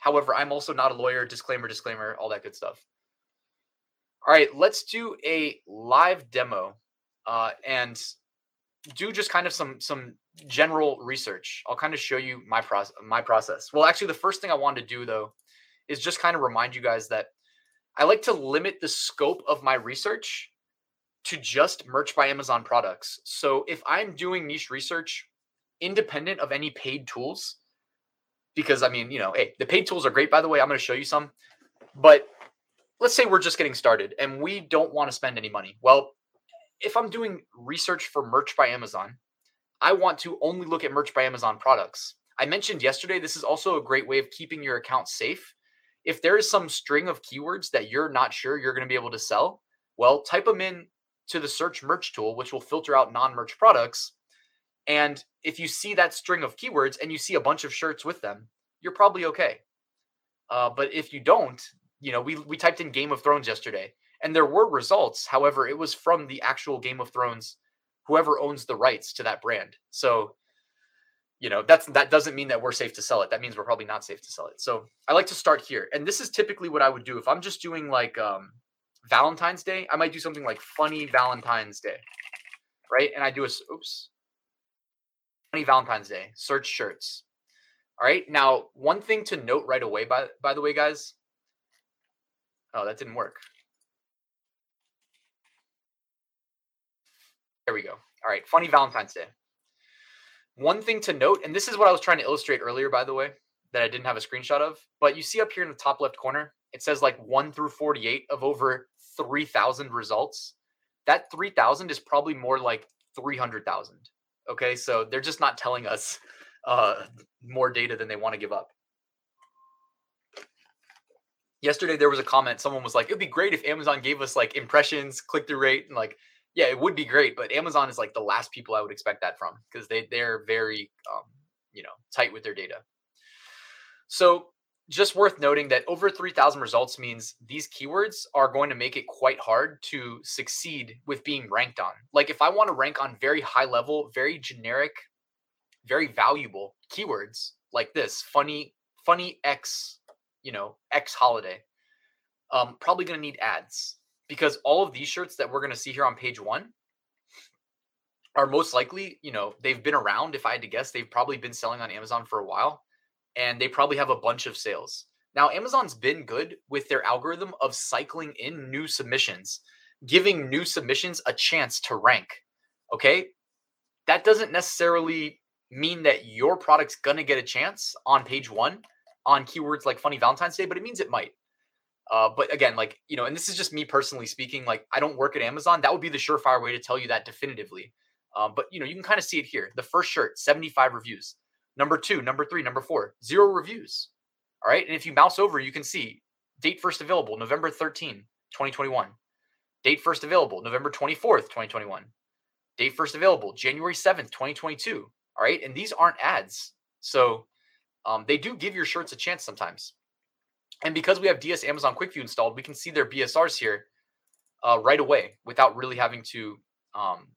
Speaker 2: However, I'm also not a lawyer. Disclaimer, disclaimer, all that good stuff. All right, let's do a live demo uh, and do just kind of some some general research. I'll kind of show you my process. My process. Well, actually, the first thing I wanted to do though is just kind of remind you guys that I like to limit the scope of my research to just merch by Amazon products. So if I'm doing niche research independent of any paid tools, because I mean, you know, hey, the paid tools are great, by the way. I'm going to show you some. But let's say we're just getting started and we don't want to spend any money. Well, if I'm doing research for merch by Amazon, I want to only look at merch by Amazon products. I mentioned yesterday, this is also a great way of keeping your account safe if there is some string of keywords that you're not sure you're going to be able to sell, well, type them in to the search merch tool, which will filter out non merch products. And if you see that string of keywords and you see a bunch of shirts with them, you're probably okay. Uh, but if you don't, you know, we, we typed in Game of Thrones yesterday and there were results. However, it was from the actual Game of Thrones, whoever owns the rights to that brand. So you know that's that doesn't mean that we're safe to sell it. That means we're probably not safe to sell it. So i like to start here and this is typically what i would do. If i'm just doing like um valentine's day i might do something like funny valentine's day right? And i do a oops. Funny valentine's day search shirts. All right? Now one thing to note right away by by the way guys oh that didn't work there we go all right funny valentine's day one thing to note, and this is what I was trying to illustrate earlier, by the way, that I didn't have a screenshot of, but you see up here in the top left corner, it says like 1 through 48 of over 3,000 results. That 3,000 is probably more like 300,000. Okay, so they're just not telling us uh, more data than they want to give up. Yesterday there was a comment. Someone was like, "It'd be great if Amazon gave us like impressions, click through rate, and like, yeah, it would be great." But Amazon is like the last people I would expect that from because they they're very um, you know tight with their data. So just worth noting that over 3000 results means these keywords are going to make it quite hard to succeed with being ranked on. Like if I want to rank on very high level, very generic, very valuable keywords like this, funny funny X, you know, X holiday. Um probably going to need ads because all of these shirts that we're going to see here on page 1 are most likely, you know, they've been around if I had to guess, they've probably been selling on Amazon for a while and they probably have a bunch of sales. Now, Amazon's been good with their algorithm of cycling in new submissions, giving new submissions a chance to rank. Okay. That doesn't necessarily mean that your product's going to get a chance on page one on keywords like funny Valentine's Day, but it means it might. Uh, but again, like, you know, and this is just me personally speaking, like, I don't work at Amazon. That would be the surefire way to tell you that definitively. Um, but, you know, you can kind of see it here. The first shirt, 75 reviews. Number two, number three, number four, zero reviews. All right. And if you mouse over, you can see date first available, November 13, 2021. Date first available, November 24th, 2021. Date first available, January 7th, 2022. All right. And these aren't ads. So um, they do give your shirts a chance sometimes. And because we have DS Amazon QuickView installed, we can see their BSRs here uh, right away without really having to um,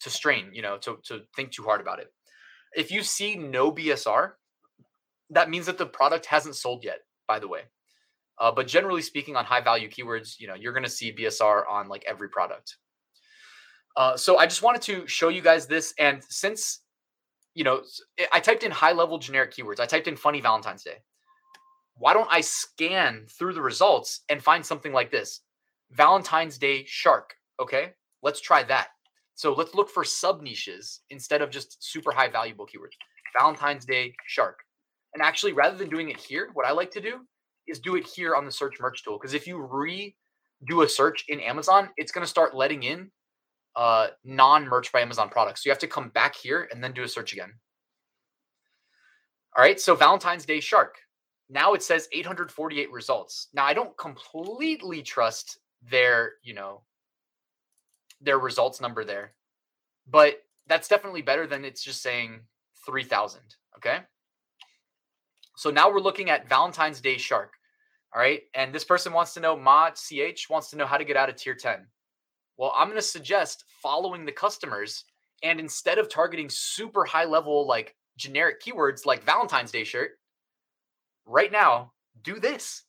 Speaker 2: to strain, you know, to, to think too hard about it. If you see no BSR, that means that the product hasn't sold yet, by the way. Uh, but generally speaking, on high value keywords, you know, you're going to see BSR on like every product. Uh, so I just wanted to show you guys this. And since, you know, eh, I typed in high level generic keywords, I typed in funny Valentine's Day. Why don't I scan through the results and find something like this? Valentine's Day shark. Okay, let's try that. So let's look for sub niches instead of just super high valuable keywords. Valentine's Day shark. And actually, rather than doing it here, what I like to do is do it here on the search merch tool. Because if you redo a search in Amazon, it's going to start letting in uh, non merch by Amazon products. So you have to come back here and then do a search again. All right. So Valentine's Day shark. Now it says 848 results. Now I don't completely trust their, you know, their results number there. But that's definitely better than it's just saying 3000, okay? So now we're looking at Valentine's Day Shark. All right? And this person wants to know Mod CH wants to know how to get out of tier 10. Well, I'm going to suggest following the customers and instead of targeting super high level like generic keywords like Valentine's Day shirt, right now, do this.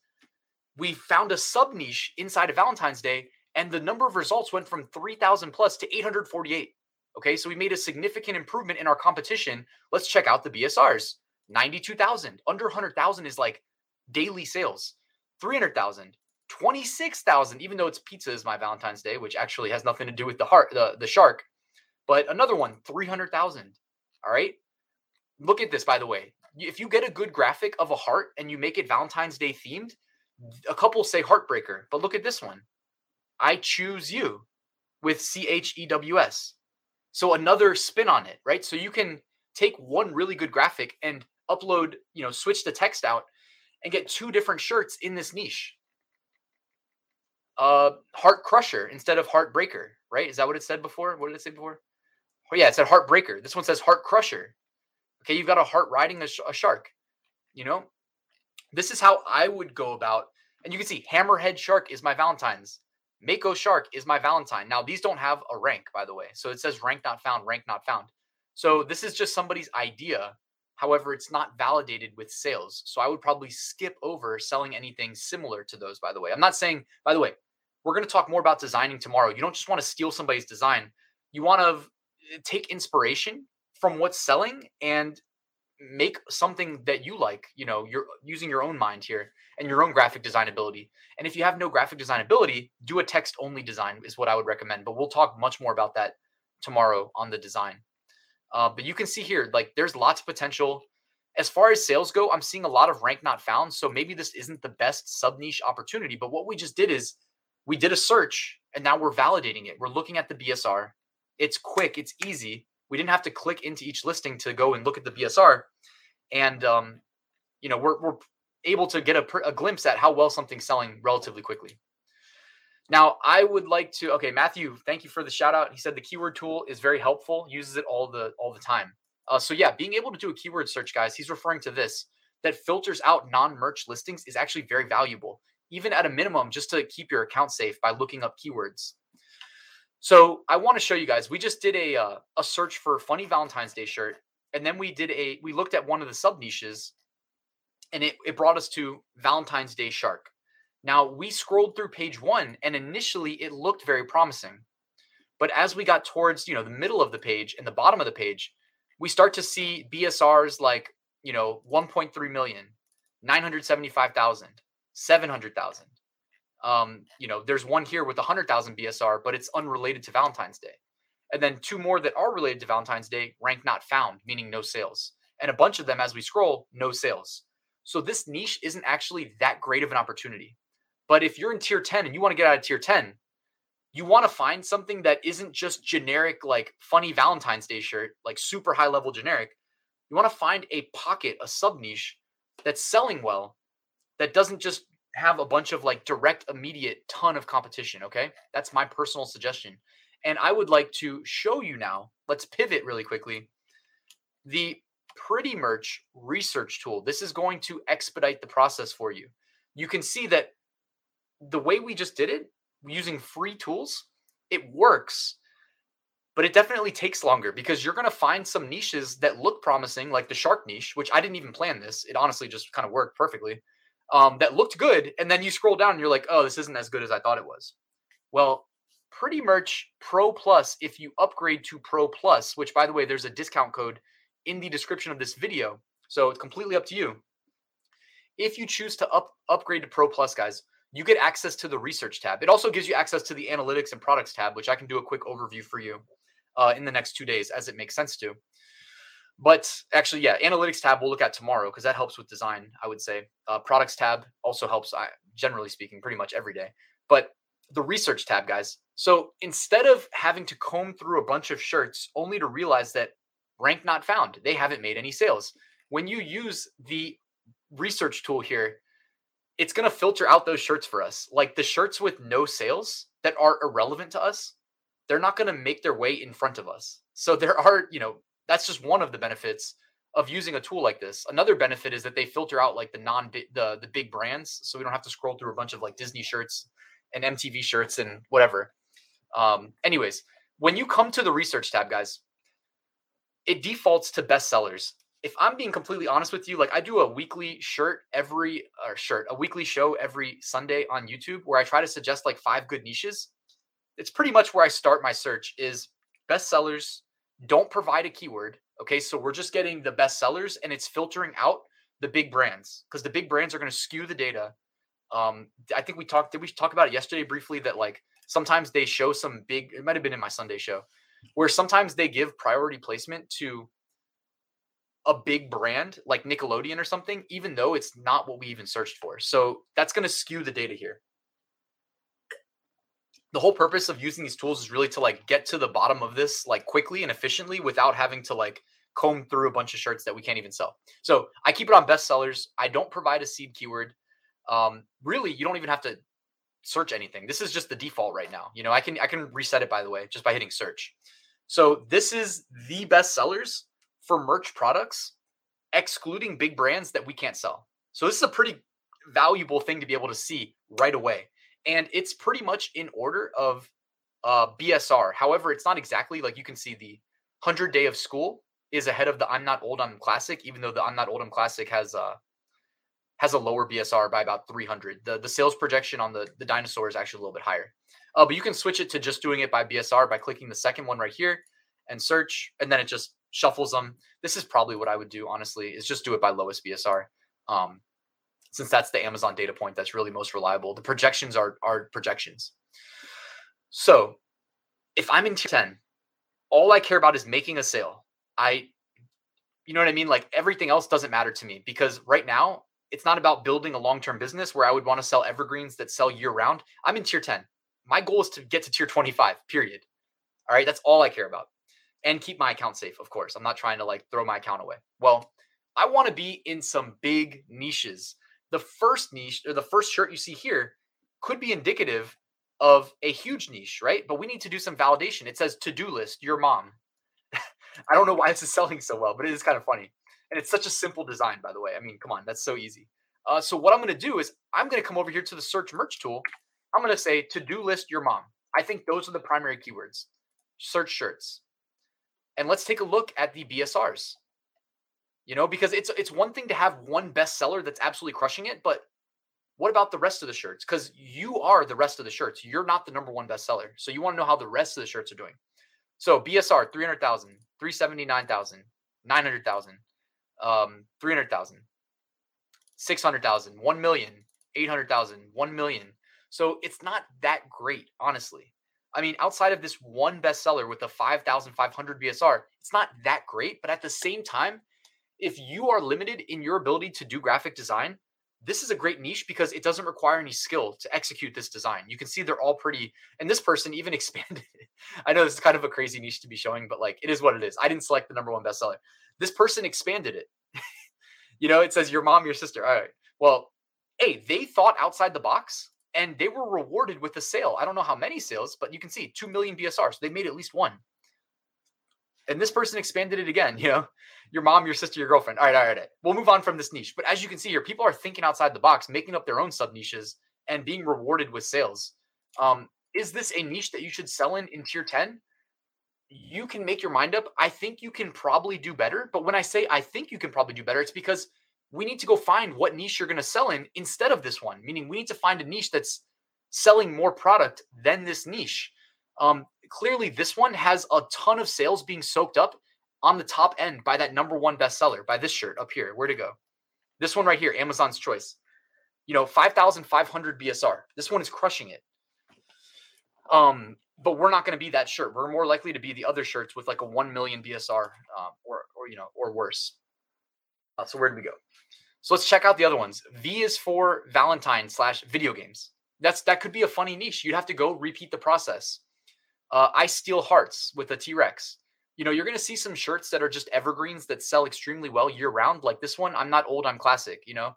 Speaker 2: We found a sub niche inside of Valentine's Day and the number of results went from 3000 plus to 848 okay? So we made a significant improvement in our competition. Let's check out the bsrs 92000 under 100000 is like daily sales. 300000 26000 even though it's pizza is my valentine's day which actually has nothing to do with the heart the, the shark but another one 300000 all right look at this by the way if you get a good graphic of a heart and you make it valentine's day themed a couple say heartbreaker but look at this one I choose you with C H E W S. So another spin on it, right? So you can take one really good graphic and upload, you know, switch the text out and get two different shirts in this niche. Uh, Heart Crusher instead of Heartbreaker, right? Is that what it said before? What did it say before? Oh yeah, it said Heartbreaker. This one says Heart Crusher. Okay, you've got a heart riding a, sh- a shark. You know, this is how I would go about. And you can see Hammerhead Shark is my Valentine's. Mako Shark is my Valentine. Now, these don't have a rank, by the way. So it says rank not found, rank not found. So this is just somebody's idea. However, it's not validated with sales. So I would probably skip over selling anything similar to those, by the way. I'm not saying, by the way, we're going to talk more about designing tomorrow. You don't just want to steal somebody's design. You want to eh, take inspiration from what's selling and make something that you like you know you're using your own mind here and your own graphic design ability and if you have no graphic design ability do a text only design is what i would recommend but we'll talk much more about that tomorrow on the design uh, but you can see here like there's lots of potential as far as sales go i'm seeing a lot of rank not found so maybe this isn't the best sub niche opportunity but what we just did is we did a search and now we're validating it we're looking at the bsr it's quick it's easy we didn't have to click into each listing to go and look at the BSR. And um, you know, we're we're able to get a, a glimpse at how well something's selling relatively quickly. Now, I would like to. Okay, Matthew, thank you for the shout out. He said the keyword tool is very helpful. Uses it all the all the time. Uh, so yeah, being able to do a keyword search, guys. He's referring to this that filters out non-merch listings is actually very valuable, even at a minimum, just to keep your account safe by looking up keywords. So I want to show you guys. We just did a uh, a search for funny Valentine's Day shirt, and then we did a we looked at one of the sub niches, and it it brought us to Valentine's Day shark. Now, we scrolled through page one, and initially it looked very promising. But as we got towards, you know, the middle of the page and the bottom of the page, we start to see BSRs like, you know, 1.3 million, 975,000, 700,000. Um, you know, there's one here with 100,000 BSR, but it's unrelated to Valentine's Day. And then two more that are related to Valentine's Day, rank not found, meaning no sales. And a bunch of them, as we scroll, no sales. So this niche isn't actually that great of an opportunity. But if you're in tier 10 and you want to get out of tier 10, you want to find something that isn't just generic, like funny Valentine's Day shirt, like super high level generic. You want to find a pocket, a sub niche that's selling well, that doesn't just have a bunch of like direct, immediate ton of competition. Okay. That's my personal suggestion. And I would like to show you now, let's pivot really quickly. The Pretty Merch research tool. This is going to expedite the process for you. You can see that the way we just did it using free tools, it works, but it definitely takes longer because you're going to find some niches that look promising, like the shark niche, which I didn't even plan this. It honestly just kind of worked perfectly. Um, that looked good, and then you scroll down and you're like, oh, this isn't as good as I thought it was. Well, Pretty Merch Pro Plus, if you upgrade to Pro Plus, which by the way, there's a discount code in the description of this video, so it's completely up to you. If you choose to up upgrade to Pro Plus, guys, you get access to the research tab. It also gives you access to the analytics and products tab, which I can do a quick overview for you uh, in the next two days as it makes sense to. But actually, yeah, analytics tab we'll look at tomorrow because that helps with design, I would say. Uh, products tab also helps, I, generally speaking, pretty much every day. But the research tab, guys. So instead of having to comb through a bunch of shirts only to realize that rank not found, they haven't made any sales. When you use the research tool here, it's going to filter out those shirts for us. Like the shirts with no sales that are irrelevant to us, they're not going to make their way in front of us. So there are, you know, that's just one of the benefits of using a tool like this. Another benefit is that they filter out like the non the the big brands, so we don't have to scroll through a bunch of like Disney shirts and MTV shirts and whatever. Um, anyways, when you come to the research tab, guys, it defaults to bestsellers if I'm being completely honest with you, like I do a weekly shirt every or shirt, a weekly show every Sunday on YouTube where I try to suggest like five good niches. It's pretty much where I start my search is bestsellers don't provide a keyword. Okay, so we're just getting the bestsellers and it's filtering out the big brands because the big brands are going to skew the data. Um, I think we talked. Did we talk about it yesterday briefly? That like sometimes they show some big. It might have been in my Sunday show, where sometimes they give priority placement to a big brand like Nickelodeon or something, even though it's not what we even searched for. So that's going to skew the data here. The whole purpose of using these tools is really to like get to the bottom of this like quickly and efficiently without having to like comb through a bunch of shirts that we can't even sell. So I keep it on bestsellers. I don't provide a seed keyword. Um, really, you don't even have to search anything. This is just the default right now. You know, I can I can reset it by the way just by hitting search. So this is the best sellers for merch products, excluding big brands that we can't sell. So this is a pretty valuable thing to be able to see right away. And it's pretty much in order of uh, BSR. However, it's not exactly like you can see the 100 day of school is ahead of the I'm not old I'm classic, even though the I'm not old I'm classic has uh has a lower BSR by about 300. The the sales projection on the the dinosaur is actually a little bit higher. Uh, but you can switch it to just doing it by BSR by clicking the second one right here and search, and then it just shuffles them. This is probably what I would do, honestly, is just do it by lowest BSR. Um, since that's the Amazon data point that's really most reliable. The projections are are projections. So if I'm in tier 10, all I care about is making a sale. I you know what I mean? Like everything else doesn't matter to me because right now it's not about building a long-term business where I would want to sell evergreens that sell year round. I'm in tier 10. My goal is to get to tier 25, period. All right, that's all I care about and keep my account safe, of course. I'm not trying to like throw my account away. Well, I want to be in some big niches the first niche or the first shirt you see here could be indicative of a huge niche, right? But we need to do some validation. It says to do list, your mom. I don't know why this is selling so well, but it is kind of funny. And it's such a simple design, by the way. I mean, come on, that's so easy. Uh, so what I'm going to do is I'm going to come over here to the search merch tool. I'm going to say to do list your mom. I think those are the primary keywords. Search shirts. And let's take a look at the BSRs. You know, because it's it's one thing to have one bestseller that's absolutely crushing it, but what about the rest of the shirts? Because you are the rest of the shirts. You're not the number one bestseller. So you want to know how the rest of the shirts are doing. So BSR 300,000, 379,000, 900,000, um, 300,000, 600,000, 1 million, 800,000, 1 million. So it's not that great, honestly. I mean, outside of this one bestseller with the 5,500 BSR, it's not that great. But at the same time, if you are limited in your ability to do graphic design, this is a great niche because it doesn't require any skill to execute this design. You can see they're all pretty, and this person even expanded. I know this is kind of a crazy niche to be showing, but like it is what it is. I didn't select the number one bestseller. This person expanded it. you know, it says your mom, your sister. All right. Well, hey, they thought outside the box and they were rewarded with a sale. I don't know how many sales, but you can see 2 million BSR. So they made at least one. And this person expanded it again, you know, your mom, your sister, your girlfriend. All right, all right, all right. We'll move on from this niche. But as you can see here, people are thinking outside the box, making up their own sub niches and being rewarded with sales. Um, is this a niche that you should sell in in tier 10? You can make your mind up. I think you can probably do better. But when I say I think you can probably do better, it's because we need to go find what niche you're going to sell in instead of this one, meaning we need to find a niche that's selling more product than this niche. Um, clearly, this one has a ton of sales being soaked up on the top end by that number one bestseller, by this shirt up here. Where to go? This one right here, Amazon's Choice. You know, 5,500 BSR. This one is crushing it. Um, but we're not going to be that shirt. We're more likely to be the other shirts with like a 1 million BSR um, or, or, you know, or worse. Uh, so where do we go? So let's check out the other ones. V is for Valentine slash video games. That's that could be a funny niche. You'd have to go repeat the process. Uh, I steal hearts with a T Rex. You know, you're going to see some shirts that are just evergreens that sell extremely well year round. Like this one, I'm not old, I'm classic. You know,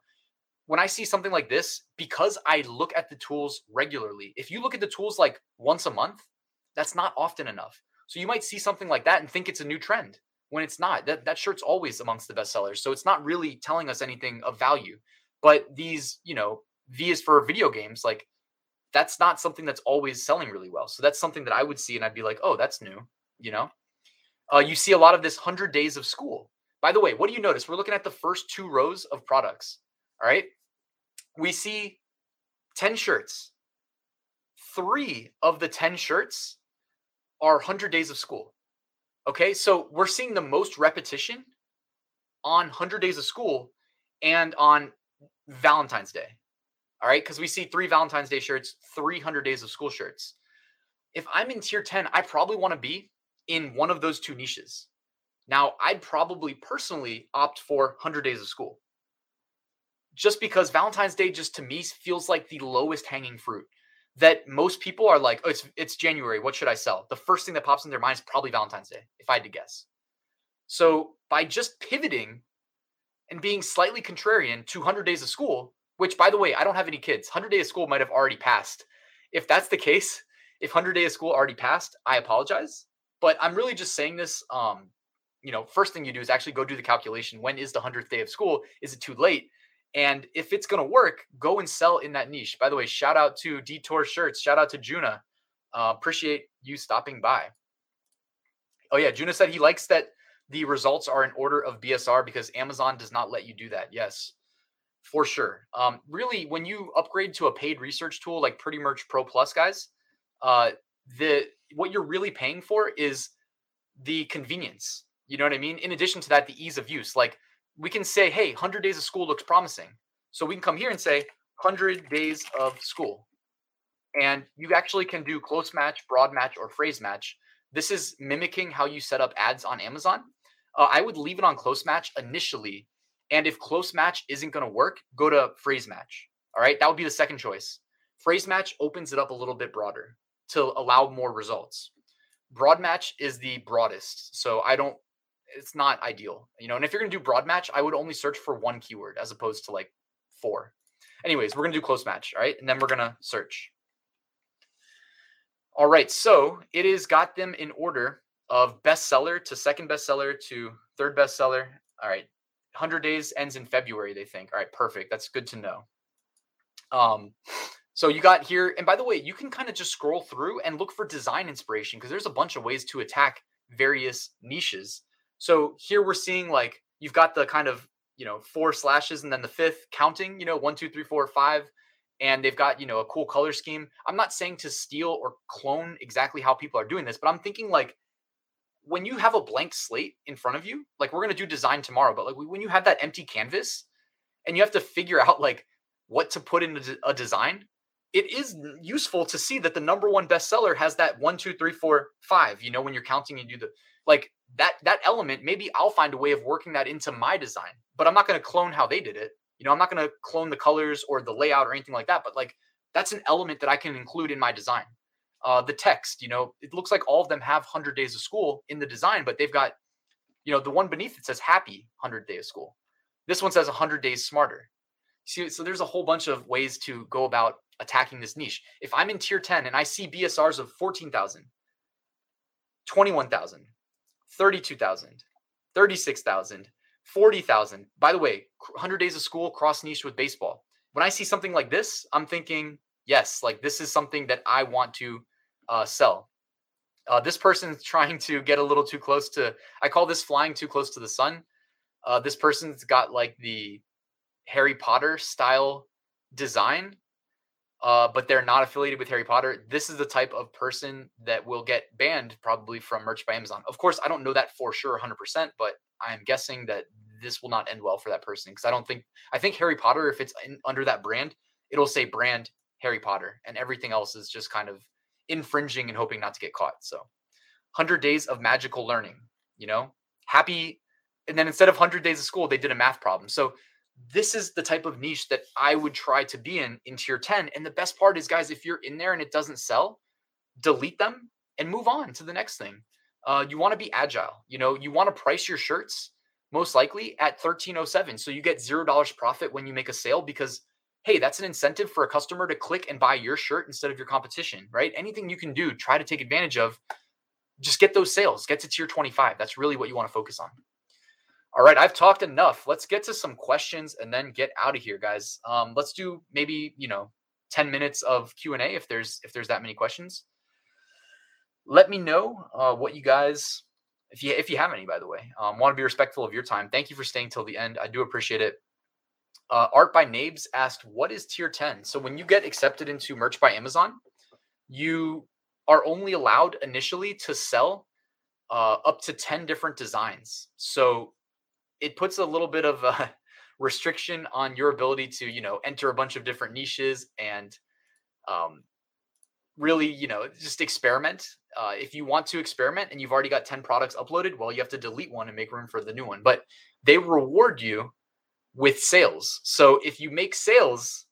Speaker 2: when I see something like this, because I look at the tools regularly, if you look at the tools like once a month, that's not often enough. So you might see something like that and think it's a new trend when it's not. That that shirt's always amongst the best sellers. So it's not really telling us anything of value. But these, you know, V is for video games, like that's not something that's always selling really well. So that's something that I would see and I'd be like, oh, that's new, you know? Uh, you see a lot of this 100 days of school. By the way, what do you notice? We're looking at the first two rows of products. All right. We see 10 shirts. Three of the 10 shirts are 100 days of school. Okay, so we're seeing the most repetition on 100 Days of School and on Valentine's Day. All right, because we see three Valentine's Day shirts, 300 Days of School shirts. If I'm in tier 10, I probably want to be in one of those two niches. Now, I'd probably personally opt for 100 Days of School just because Valentine's Day just to me feels like the lowest hanging fruit that most people are like, oh, it's it's January. What should I sell? The first thing that pops in their mind is probably Valentine's Day, if I had to guess. So by just pivoting and being slightly contrarian to 100 days of school, which by the way, I don't have any kids. 100 days of school might have already passed. If that's the case, if 100 days of school already passed, I apologize. But I'm really just saying this. Um, you know, first thing you do is actually go do the calculation. When is the 100th day of school? Is it too late? And if it's going to work, go and sell in that niche. By the way, shout out to Detour Shirts. Shout out to Juna. Uh, appreciate you stopping by. Oh, yeah. Juna said he likes that the results are in order of BSR because Amazon does not let you do that. Yes, for sure. Um, really, when you upgrade to a paid research tool like Pretty Merch Pro Plus, guys, uh, the what you're really paying for is the convenience. You know what I mean? In addition to that, the ease of use. Like we can say, hey, 100 days of school looks promising. So we can come here and say 100 days of school. And you actually can do close match, broad match, or phrase match. This is mimicking how you set up ads on Amazon. Uh, I would leave it on close match initially. And if close match isn't going to work, go to phrase match. All right. That would be the second choice. Phrase match opens it up a little bit broader to allow more results. Broad match is the broadest. So I don't it's not ideal, you know. And if you're gonna do broad match, I would only search for one keyword as opposed to like four. anyways, we're gonna do close match, all right? And then we're gonna search. All right, so it is got them in order of bestseller to second bestseller to third bestseller. All right, 100 days ends in February, they think. All right, perfect. That's good to know. Um, so you got here, and by the way, you can kind of just scroll through and look for design inspiration because there's a bunch of ways to attack various niches. So here we're seeing like you've got the kind of you know four slashes and then the fifth counting, you know one, two, three, four, five, and they've got you know a cool color scheme. I'm not saying to steal or clone exactly how people are doing this, but I'm thinking like when you have a blank slate in front of you, like we're gonna do design tomorrow, but like when you have that empty canvas and you have to figure out like what to put in a design, it is useful to see that the number one bestseller has that one, two, three, four, five. You know, when you're counting and do the like that that element, maybe I'll find a way of working that into my design, but I'm not going to clone how they did it. You know, I'm not going to clone the colors or the layout or anything like that. But like that's an element that I can include in my design. Uh, the text, you know, it looks like all of them have 100 days of school in the design, but they've got, you know, the one beneath it says happy 100 day of school. This one says 100 days smarter. See, so there's a whole bunch of ways to go about attacking this niche. If I'm in tier 10 and I see BSRs of 14,000, 21,000, 32,000, 36,000, 40,000. By the way, 100 days of school cross niche with baseball. When I see something like this, I'm thinking, yes, like this is something that I want to uh, sell. Uh, this person's trying to get a little too close to, I call this flying too close to the sun. Uh, this person's got like the Harry Potter style design uh, but they're not affiliated with Harry Potter. This is the type of person that will get banned probably from merch by Amazon. Of course, I don't know that for sure 100%, but I am guessing that this will not end well for that person because I don't think, I think Harry Potter, if it's in, under that brand, it'll say brand Harry Potter and everything else is just kind of infringing and hoping not to get caught. So 100 days of magical learning, you know, happy. And then instead of 100 days of school, they did a math problem. So this is the type of niche that I would try to be in in tier 10. And the best part is, guys, if you're in there and it doesn't sell, delete them and move on to the next thing. Uh, you want to be agile. You know, you want to price your shirts most likely at 1307. So you get zero dollars profit when you make a sale because hey, that's an incentive for a customer to click and buy your shirt instead of your competition, right? Anything you can do, try to take advantage of. Just get those sales, get to tier 25. That's really what you want to focus on. All right, I've talked enough. Let's get to some questions and then get out of here, guys. Um, let's do maybe you know 10 minutes of q&a if there's if there's that many questions let me know uh, what you guys if you if you have any by the way um, want to be respectful of your time thank you for staying till the end i do appreciate it uh, art by nabes asked what is tier 10 so when you get accepted into merch by amazon you are only allowed initially to sell uh, up to 10 different designs. So it puts a little bit of a restriction on your ability to you know enter a bunch of different niches and um, really you know just experiment. Uh, if you want to experiment and you've already got 10 products uploaded well you have to delete one and make room for the new one. But they reward you with sales so if you make sales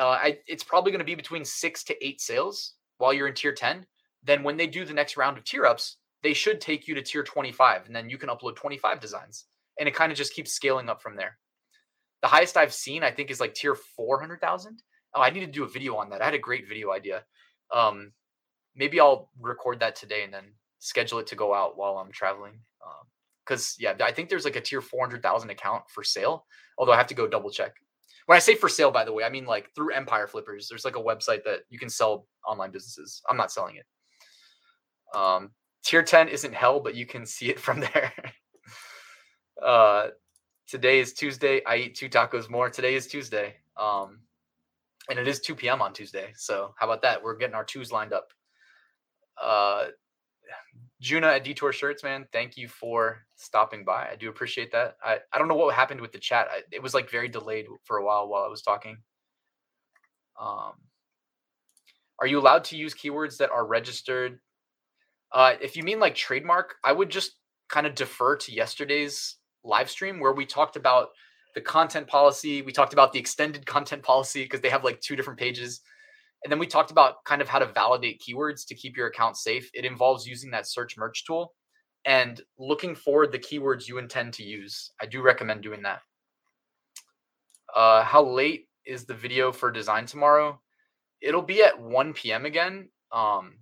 Speaker 2: uh, I, it's probably going to be between six to eight sales while you're in tier 10 then when they do the next round of tier ups they should take you to tier 25 and then you can upload 25 designs and it kind of just keeps scaling up from there. The highest I've seen, I think, is like tier 400,000. Oh, I need to do a video on that. I had a great video idea. Um, maybe I'll record that today and then schedule it to go out while I'm traveling. Because, yeah, I think there's like a tier 400,000 account for sale, although I have to go double check. When I say for sale, by the way, I mean like through Empire Flippers. There's like a website that you can sell online businesses. I'm not selling it. Um, tier 10 isn't hell, but you can see it from there. Uh, today is Tuesday. I eat two tacos more. Today is Tuesday. Um, and it is 2 p.m. on Tuesday. So how about that? We're getting our twos lined up. Uh, Juna at Detour Shirts, man, thank you for stopping by. I do appreciate that. I, I don't know what happened with the chat. I, it was like very delayed for a while while I was talking. Um, are you allowed to use keywords that are registered? Uh, if you mean like trademark, I would just kind of defer to yesterday's live stream where we talked about the content policy. We talked about the extended content policy because they have like two different pages. And then we talked about kind of how to validate keywords to keep your account safe. It involves using that search merch tool and looking for the keywords you intend to use. I do recommend doing that. Uh, how late is the video for design tomorrow. It'll be at 1 p.m. again. Um,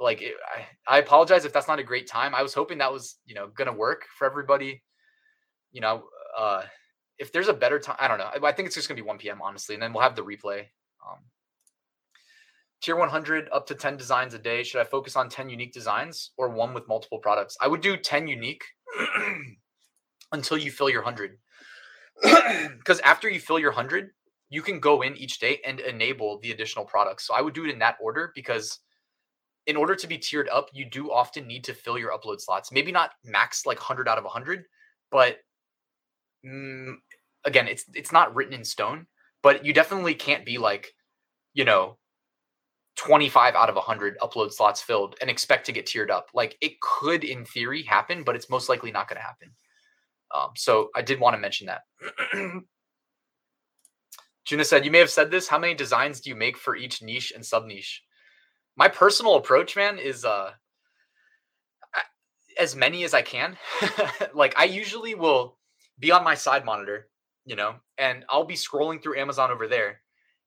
Speaker 2: like it, I, I apologize if that's not a great time. I was hoping that was you know gonna work for everybody. You know, uh, if there's a better time, I don't know. I, I think it's just gonna be 1 p.m. honestly, and then we'll have the replay. Um, tier 100 up to 10 designs a day. Should I focus on 10 unique designs or one with multiple products? I would do 10 unique until you fill your 100. Because after you fill your 100, you can go in each day and enable the additional products. So I would do it in that order because in order to be tiered up, you do often need to fill your upload slots. Maybe not max like 100 out of 100, but mm, again, it's it's not written in stone, but you definitely can't be like, you know, 25 out of 100 upload slots filled and expect to get tiered up. Like it could in theory happen, but it's most likely not going to happen. Um, so I did want to mention that. Juna said, You may have said this. How many designs do you make for each niche and sub niche? my personal approach, man, is uh as many as I can. like I usually will be on my side monitor, you know, and I'll be scrolling through Amazon over there.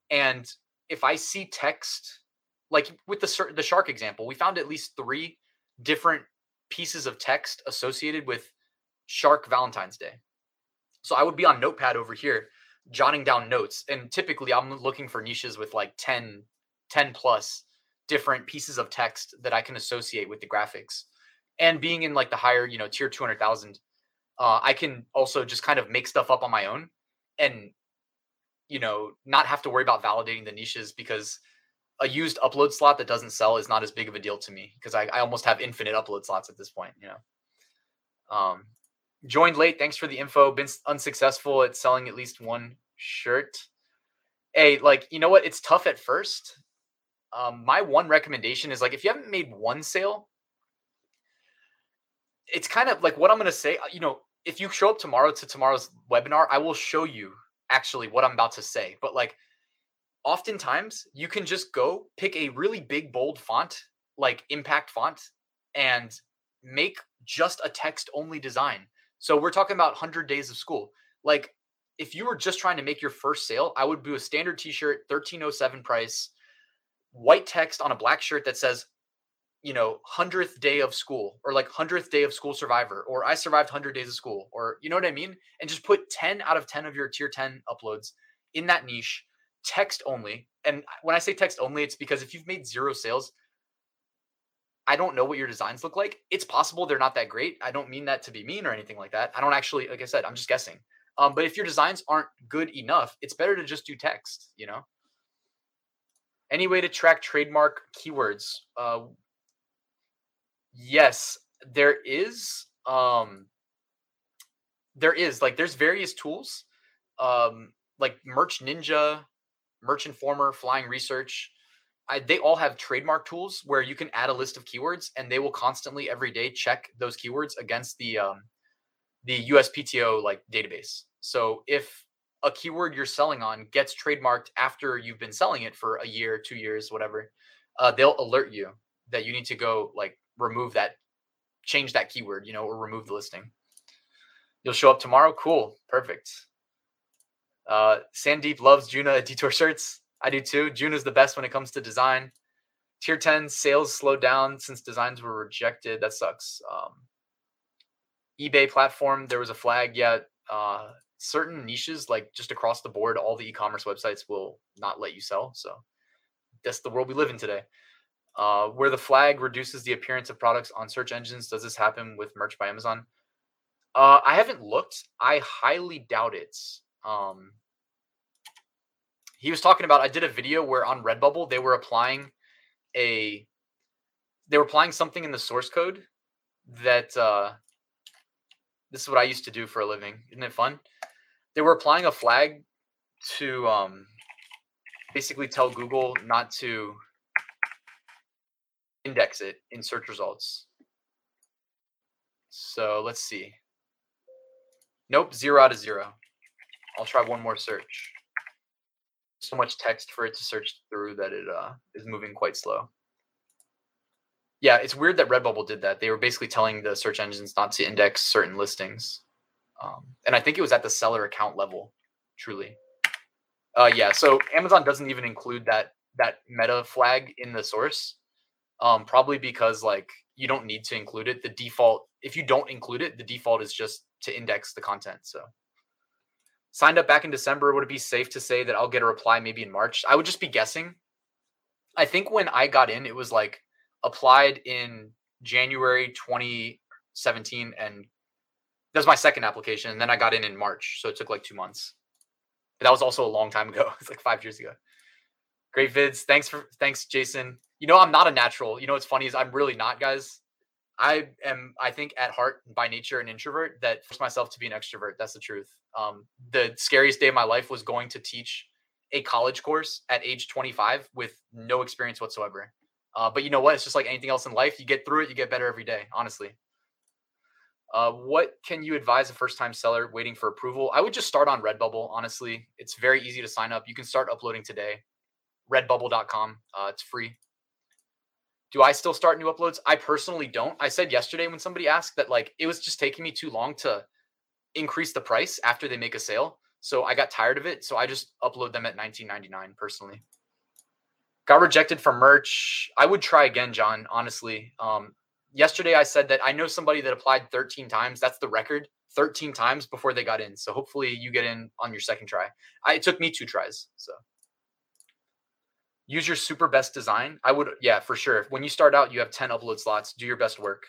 Speaker 2: And if I see text, like with the the shark example, we found at least three different pieces of text associated with Shark Valentine's Day. So I would be on Notepad over here jotting down notes. And typically I'm looking for niches with like 10, 10 plus different pieces of text that I can associate with the graphics. And being in like the higher, you know, tier 200,000, uh, I can also just kind of make stuff up on my own and, you know, not have to worry about validating the niches because a used upload slot that doesn't sell is not as big of a deal to me because I, I almost have infinite upload slots at this point, you know. Um, joined late. Thanks for the info. Been unsuccessful at selling at least one shirt. Hey, like, you know what? It's tough at first um, my one recommendation is like if you haven't made one sale, it's kind of like what I'm going to say. Uh, you know, if you show up tomorrow to tomorrow's webinar, I will show you actually what I'm about to say. But like, oftentimes you can just go pick a really big bold font, like impact font, and make just a text only design. So we're talking about 100 days of school. Like, if you were just trying to make your first sale, I would do a standard t-shirt, 1307 price white text on a black shirt that says, you know, 100th day of school or like 100th day of school survivor or I survived 100 days of school or you know what I mean? And just put 10 out of 10 of your tier 10 uploads in that niche, text only. And when I say text only, it's because if you've made zero sales, I don't know what your designs look like. It's possible they're not that great. I don't mean that to be mean or anything like that. I don't actually, like I said, I'm just guessing. Um, but if your designs aren't good enough, it's better to just do text, you know? Any way to track trademark keywords? Uh, yes, there is. Um, there is like there's various tools, um, like Merch Ninja, Merch Informer, Flying Research. I, they all have trademark tools where you can add a list of keywords, and they will constantly every day check those keywords against the um, the USPTO like database. So if a keyword you're selling on gets trademarked after you've been selling it for a year, two years, whatever, uh, they'll alert you that you need to go like remove that, change that keyword, you know, or remove the listing. You'll show up tomorrow. Cool. Perfect. Uh, Sandeep loves Juna Detour shirts. I do too. Juna's the best when it comes to design. Tier 10 sales slowed down since designs were rejected. That sucks. Um, eBay platform, there was a flag. Yeah. Uh, certain niches, like just across the board, all the e-commerce websites will not let you sell. So that's the world we live in today. Uh, where the flag reduces the appearance of products on search engines. Does this happen with merch by Amazon? Uh, I haven't looked. I highly doubt it. Um, he was talking about. I did a video where on Redbubble they were applying a, they were applying something in the source code that. Uh, this is what I used to do for a living. Isn't it fun? they were applying a flag to um, basically tell Google not to index it in search results. So let's see. Nope, zero out of zero. I'll try one more search. So much text for it to search through that it uh, is moving quite slow. Yeah, it's weird that Redbubble did that. They were basically telling the search engines not to index certain listings. Um, and I think it was at the seller account level, truly. Uh, yeah. So Amazon doesn't even include that that meta flag in the source. Um, probably because like you don't need to include it. The default, if you don't include it, the default is just to index the content. So signed up back in December. Would it be safe to say that I'll get a reply maybe in March? I would just be guessing. I think when I got in, it was like applied in January 2017 and that was my second application. And then I got in in March. So it took like two months. But that was also a long time ago. It's like five years ago. Great vids. Thanks for thanks, Jason. You know, I'm not a natural. You know what's funny is I'm really not, guys. I am, I think, at heart by nature an introvert that forced myself to be an extrovert. That's the truth. Um, the scariest day of my life was going to teach a college course at age 25 with no experience whatsoever. Uh, but you know what? It's just like anything else in life. You get through it, you get better every day, honestly. Uh, what can you advise a first time seller waiting for approval? I would just start on Redbubble, honestly. It's very easy to sign up. You can start uploading today. Redbubble.com. Uh, it's free. Do I still start new uploads? I personally don't. I said yesterday when somebody asked that like it was just taking me too long to increase the price after they make a sale. So I got tired of it. So I just upload them at 19.99 personally. Got rejected for merch. I would try again, John, honestly. Um, yesterday I said that I know somebody that applied 13 times. That's the record. 13 times before they got in. So hopefully you get in on your second try. I, it took me two tries. So use your super best design. I would, yeah, for sure. When you start out, you have 10 upload slots. Do your best work.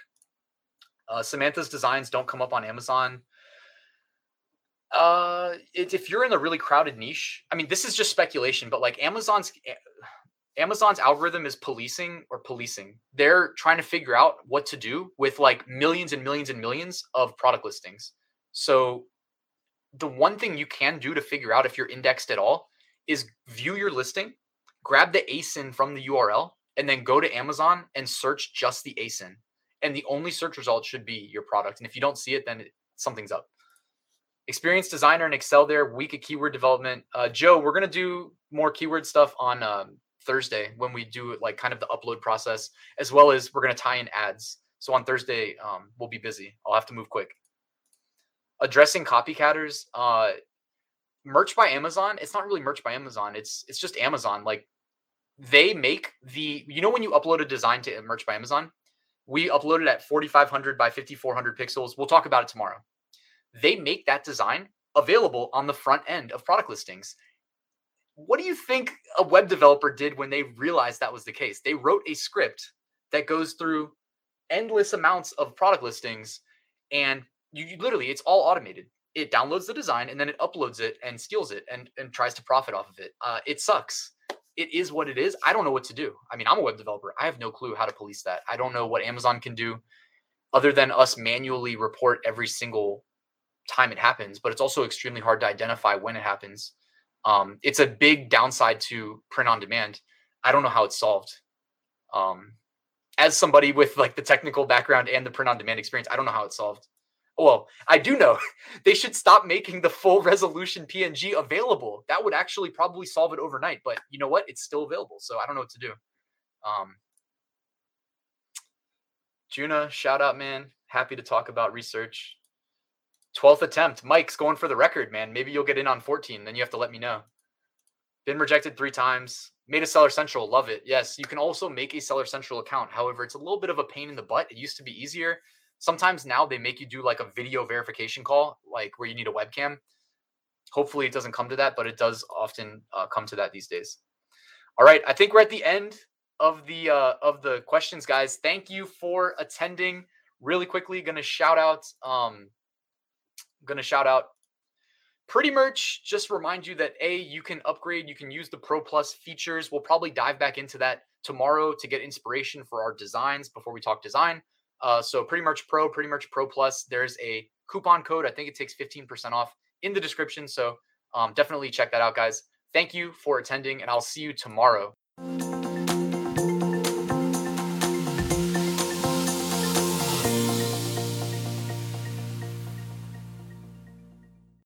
Speaker 2: Uh, Samantha's designs don't come up on Amazon. Uh, it, if you're in a really crowded niche, I mean, this is just speculation, but like Amazon's Amazon's algorithm is policing or policing. They're trying to figure out what to do with like millions and millions and millions of product listings. So the one thing you can do to figure out if you're indexed at all is view your listing, grab the ASIN from the URL, and then go to Amazon and search just the ASIN. And the only search result should be your product. And if you don't see it, then it, something's up. Experienced designer and Excel there, week of keyword development. Uh, Joe, we're going to do more keyword stuff on um, Thursday when we do like kind of the upload process, as well as we're going to tie in ads. So on Thursday, um, we'll be busy. I'll have to move quick. Addressing copycatters, uh, merch by Amazon. It's not really merch by Amazon. It's it's just Amazon. Like they make the you know when you upload a design to merch by Amazon, we uploaded at 4500 by 5400 pixels. We'll talk about it tomorrow. They make that design available on the front end of product listings what do you think a web developer did when they realized that was the case? They wrote a script that goes through endless amounts of product listings and you, you, literally it's all automated. It downloads the design and then it uploads it and steals it and, and tries to profit off of it. Uh, it sucks. It is what it is. I don't know what to do. I mean, I'm a web developer. I have no clue how to police that. I don't know what Amazon can do other than us manually report every single time it happens, but it's also extremely hard to identify when it happens. Um, it's a big downside to print on demand. I don't know how it's solved. Um, as somebody with like the technical background and the print on demand experience, I don't know how it's solved. Well, I do know they should stop making the full resolution PNG available. That would actually probably solve it overnight. But you know what? It's still available. So I don't know what to do. Um, Juna, shout out, man. Happy to talk about research. 12th attempt. Mike's going for the record, man. Maybe you'll get in on 14. Then you have to let me know. Been rejected three times. Made a Seller Central. Love it. Yes, you can also make a Seller Central account. However, it's a little bit of a pain in the butt. It used to be easier. Sometimes now they make you do like a video verification call, like where you need a webcam. Hopefully, it doesn't come to that, but it does often uh, come to that these days. All right, I think we're at the end of the uh, of the questions, guys. Thank you for attending. Really quickly, to shout out um, to shout out Pretty Merch. Just remind you that A, you can upgrade, you can use the Pro Plus features. We'll probably dive back into that tomorrow to get inspiration for our designs before we talk design. Uh, so Pretty Merch Pro, Pretty Merch Pro Plus, there's a coupon code. I think it takes 15% off in the description. So um, definitely check that out, guys. Thank you for attending, and I'll see you tomorrow.